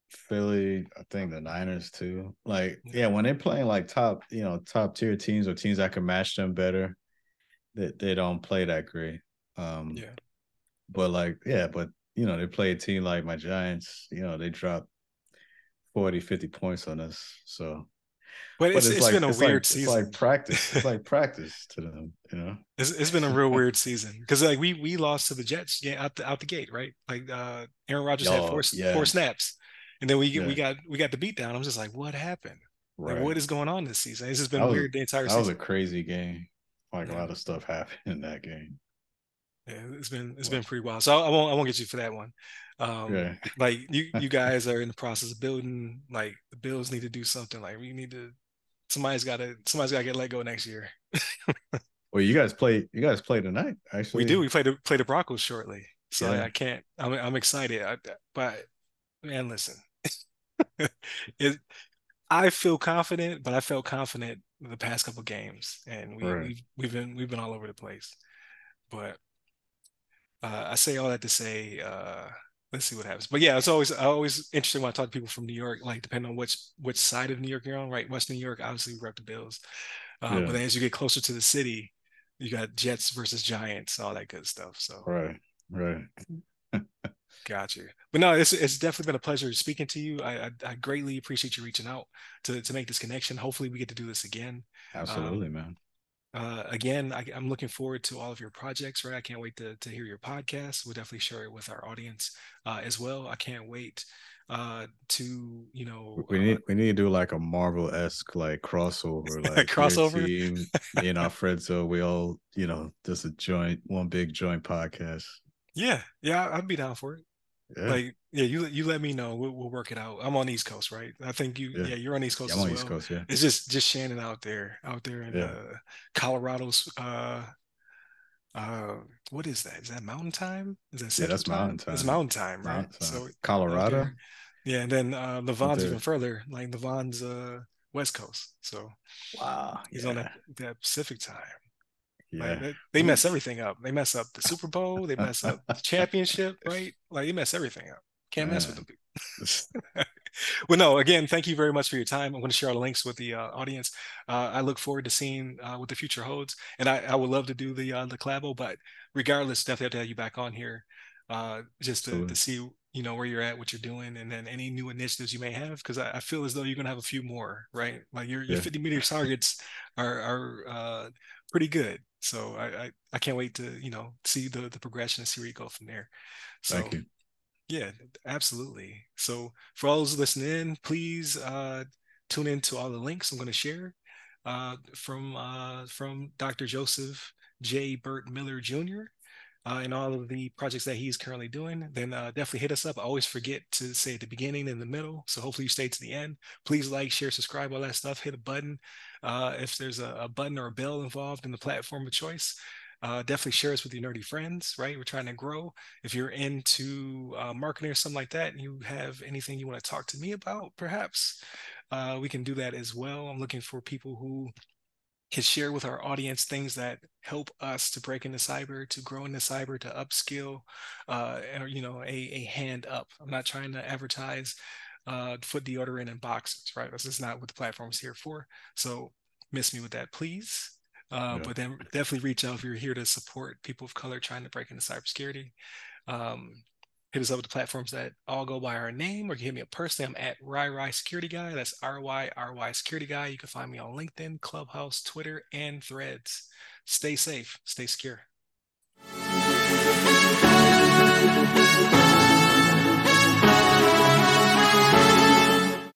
Speaker 2: Philly, I think the Niners too. Like, yeah, when they're playing like top, you know, top tier teams or teams that can match them better, they, they don't play that great. Um yeah. But like, yeah, but you know, they play a team like my Giants, you know, they drop 40, 50 points on us. So
Speaker 1: but it's, but it's, it's like, been a weird
Speaker 2: like,
Speaker 1: season.
Speaker 2: It's like practice. It's like practice to them, you know.
Speaker 1: It's, it's been a real weird season because like we we lost to the Jets yeah out the out the gate right like uh Aaron Rodgers had four yeah. four snaps and then we yeah. we got we got the beat down. I'm just like, what happened? Right. Like, what is going on this season? It's just been weird the entire
Speaker 2: that
Speaker 1: season.
Speaker 2: That was a crazy game. Like yeah. a lot of stuff happened in that game.
Speaker 1: Yeah, it's been it's been pretty wild. So I won't I won't get you for that one. Um, yeah. like you you guys are in the process of building. Like the Bills need to do something. Like we need to somebody's got to somebody's got to get let go next year.
Speaker 2: well, you guys play you guys play tonight. Actually,
Speaker 1: we do. We play the play the Broncos shortly, so yeah. I, I, can't. I'm I'm excited. I, but man, listen, it. I feel confident, but I felt confident the past couple games, and we, right. we've we've been we've been all over the place. But uh, I say all that to say, uh, let's see what happens. But yeah, it's always I always interesting when I talk to people from New York, like depending on which which side of New York you're on, right? West New York, obviously we rep the Bills. Uh, yeah. But then as you get closer to the city, you got Jets versus Giants, all that good stuff. So
Speaker 2: right, right.
Speaker 1: Got you. But no, it's it's definitely been a pleasure speaking to you. I I, I greatly appreciate you reaching out to to make this connection. Hopefully, we get to do this again.
Speaker 2: Absolutely, um, man
Speaker 1: uh, again, I, am looking forward to all of your projects, right? I can't wait to, to hear your podcast. We'll definitely share it with our audience uh, as well. I can't wait uh, to, you know,
Speaker 2: we need uh, we need to do like a Marvel esque like crossover, like
Speaker 1: crossover.
Speaker 2: Team, me and our friends, so we all, you know, just a joint, one big joint podcast.
Speaker 1: Yeah, yeah, I'd be down for it. Yeah. Like, yeah, you you let me know. We'll, we'll, work it out. I'm on East Coast, right? I think you, yeah, yeah you're on East Coast. Yeah, I'm on well. East Coast. Yeah, it's just just Shannon out there, out there in uh, Colorado's. Uh, uh, what is that? Is that Mountain Time? Is that
Speaker 2: yeah? That's time? Mountain Time.
Speaker 1: It's Mountain Time, right?
Speaker 2: Mountain time. So Colorado.
Speaker 1: Yeah, and then uh, Levon's even further. Like Levon's uh West Coast. So
Speaker 2: wow,
Speaker 1: he's on that, that Pacific time. Yeah. Like, they, mess everything up. They mess up the Super Bowl. They mess up the championship, right? Like they mess everything up. Can't mess with them people. well, no, again, thank you very much for your time. I'm going to share our links with the uh, audience. Uh, I look forward to seeing uh, what the future holds. And I, I would love to do the uh, the collabo, but regardless, definitely have to have you back on here uh, just to, to see you know where you're at, what you're doing, and then any new initiatives you may have. Because I, I, feel as though you're gonna have a few more, right? Like your your 50 meter targets are are uh, pretty good. So I, I, I can't wait to you know see the the progression and see where you go from there. So,
Speaker 2: Thank you.
Speaker 1: Yeah, absolutely. So for all those listening please uh, tune in to all the links I'm going to share uh, from uh, from Dr. Joseph J. Burt Miller Jr uh, and all of the projects that he's currently doing, then uh, definitely hit us up. I always forget to say at the beginning and the middle. So hopefully you stay to the end. Please like, share, subscribe, all that stuff. Hit a button. Uh, if there's a, a, button or a bell involved in the platform of choice, uh, definitely share us with your nerdy friends, right? We're trying to grow. If you're into uh, marketing or something like that, and you have anything you want to talk to me about, perhaps uh, we can do that as well. I'm looking for people who can share with our audience things that help us to break into cyber, to grow into cyber, to upskill, uh, and you know, a, a hand up. I'm not trying to advertise uh, foot deodorant and boxers, right? This is not what the platform is here for. So miss me with that, please. Uh, yeah. But then definitely reach out if you're here to support people of color trying to break into cybersecurity. Um, Hit us up with the platforms that all go by our name, or you hit me up personally. I'm at RyRy Security Guy. That's R Y R Y Security Guy. You can find me on LinkedIn, Clubhouse, Twitter, and Threads. Stay safe, stay secure.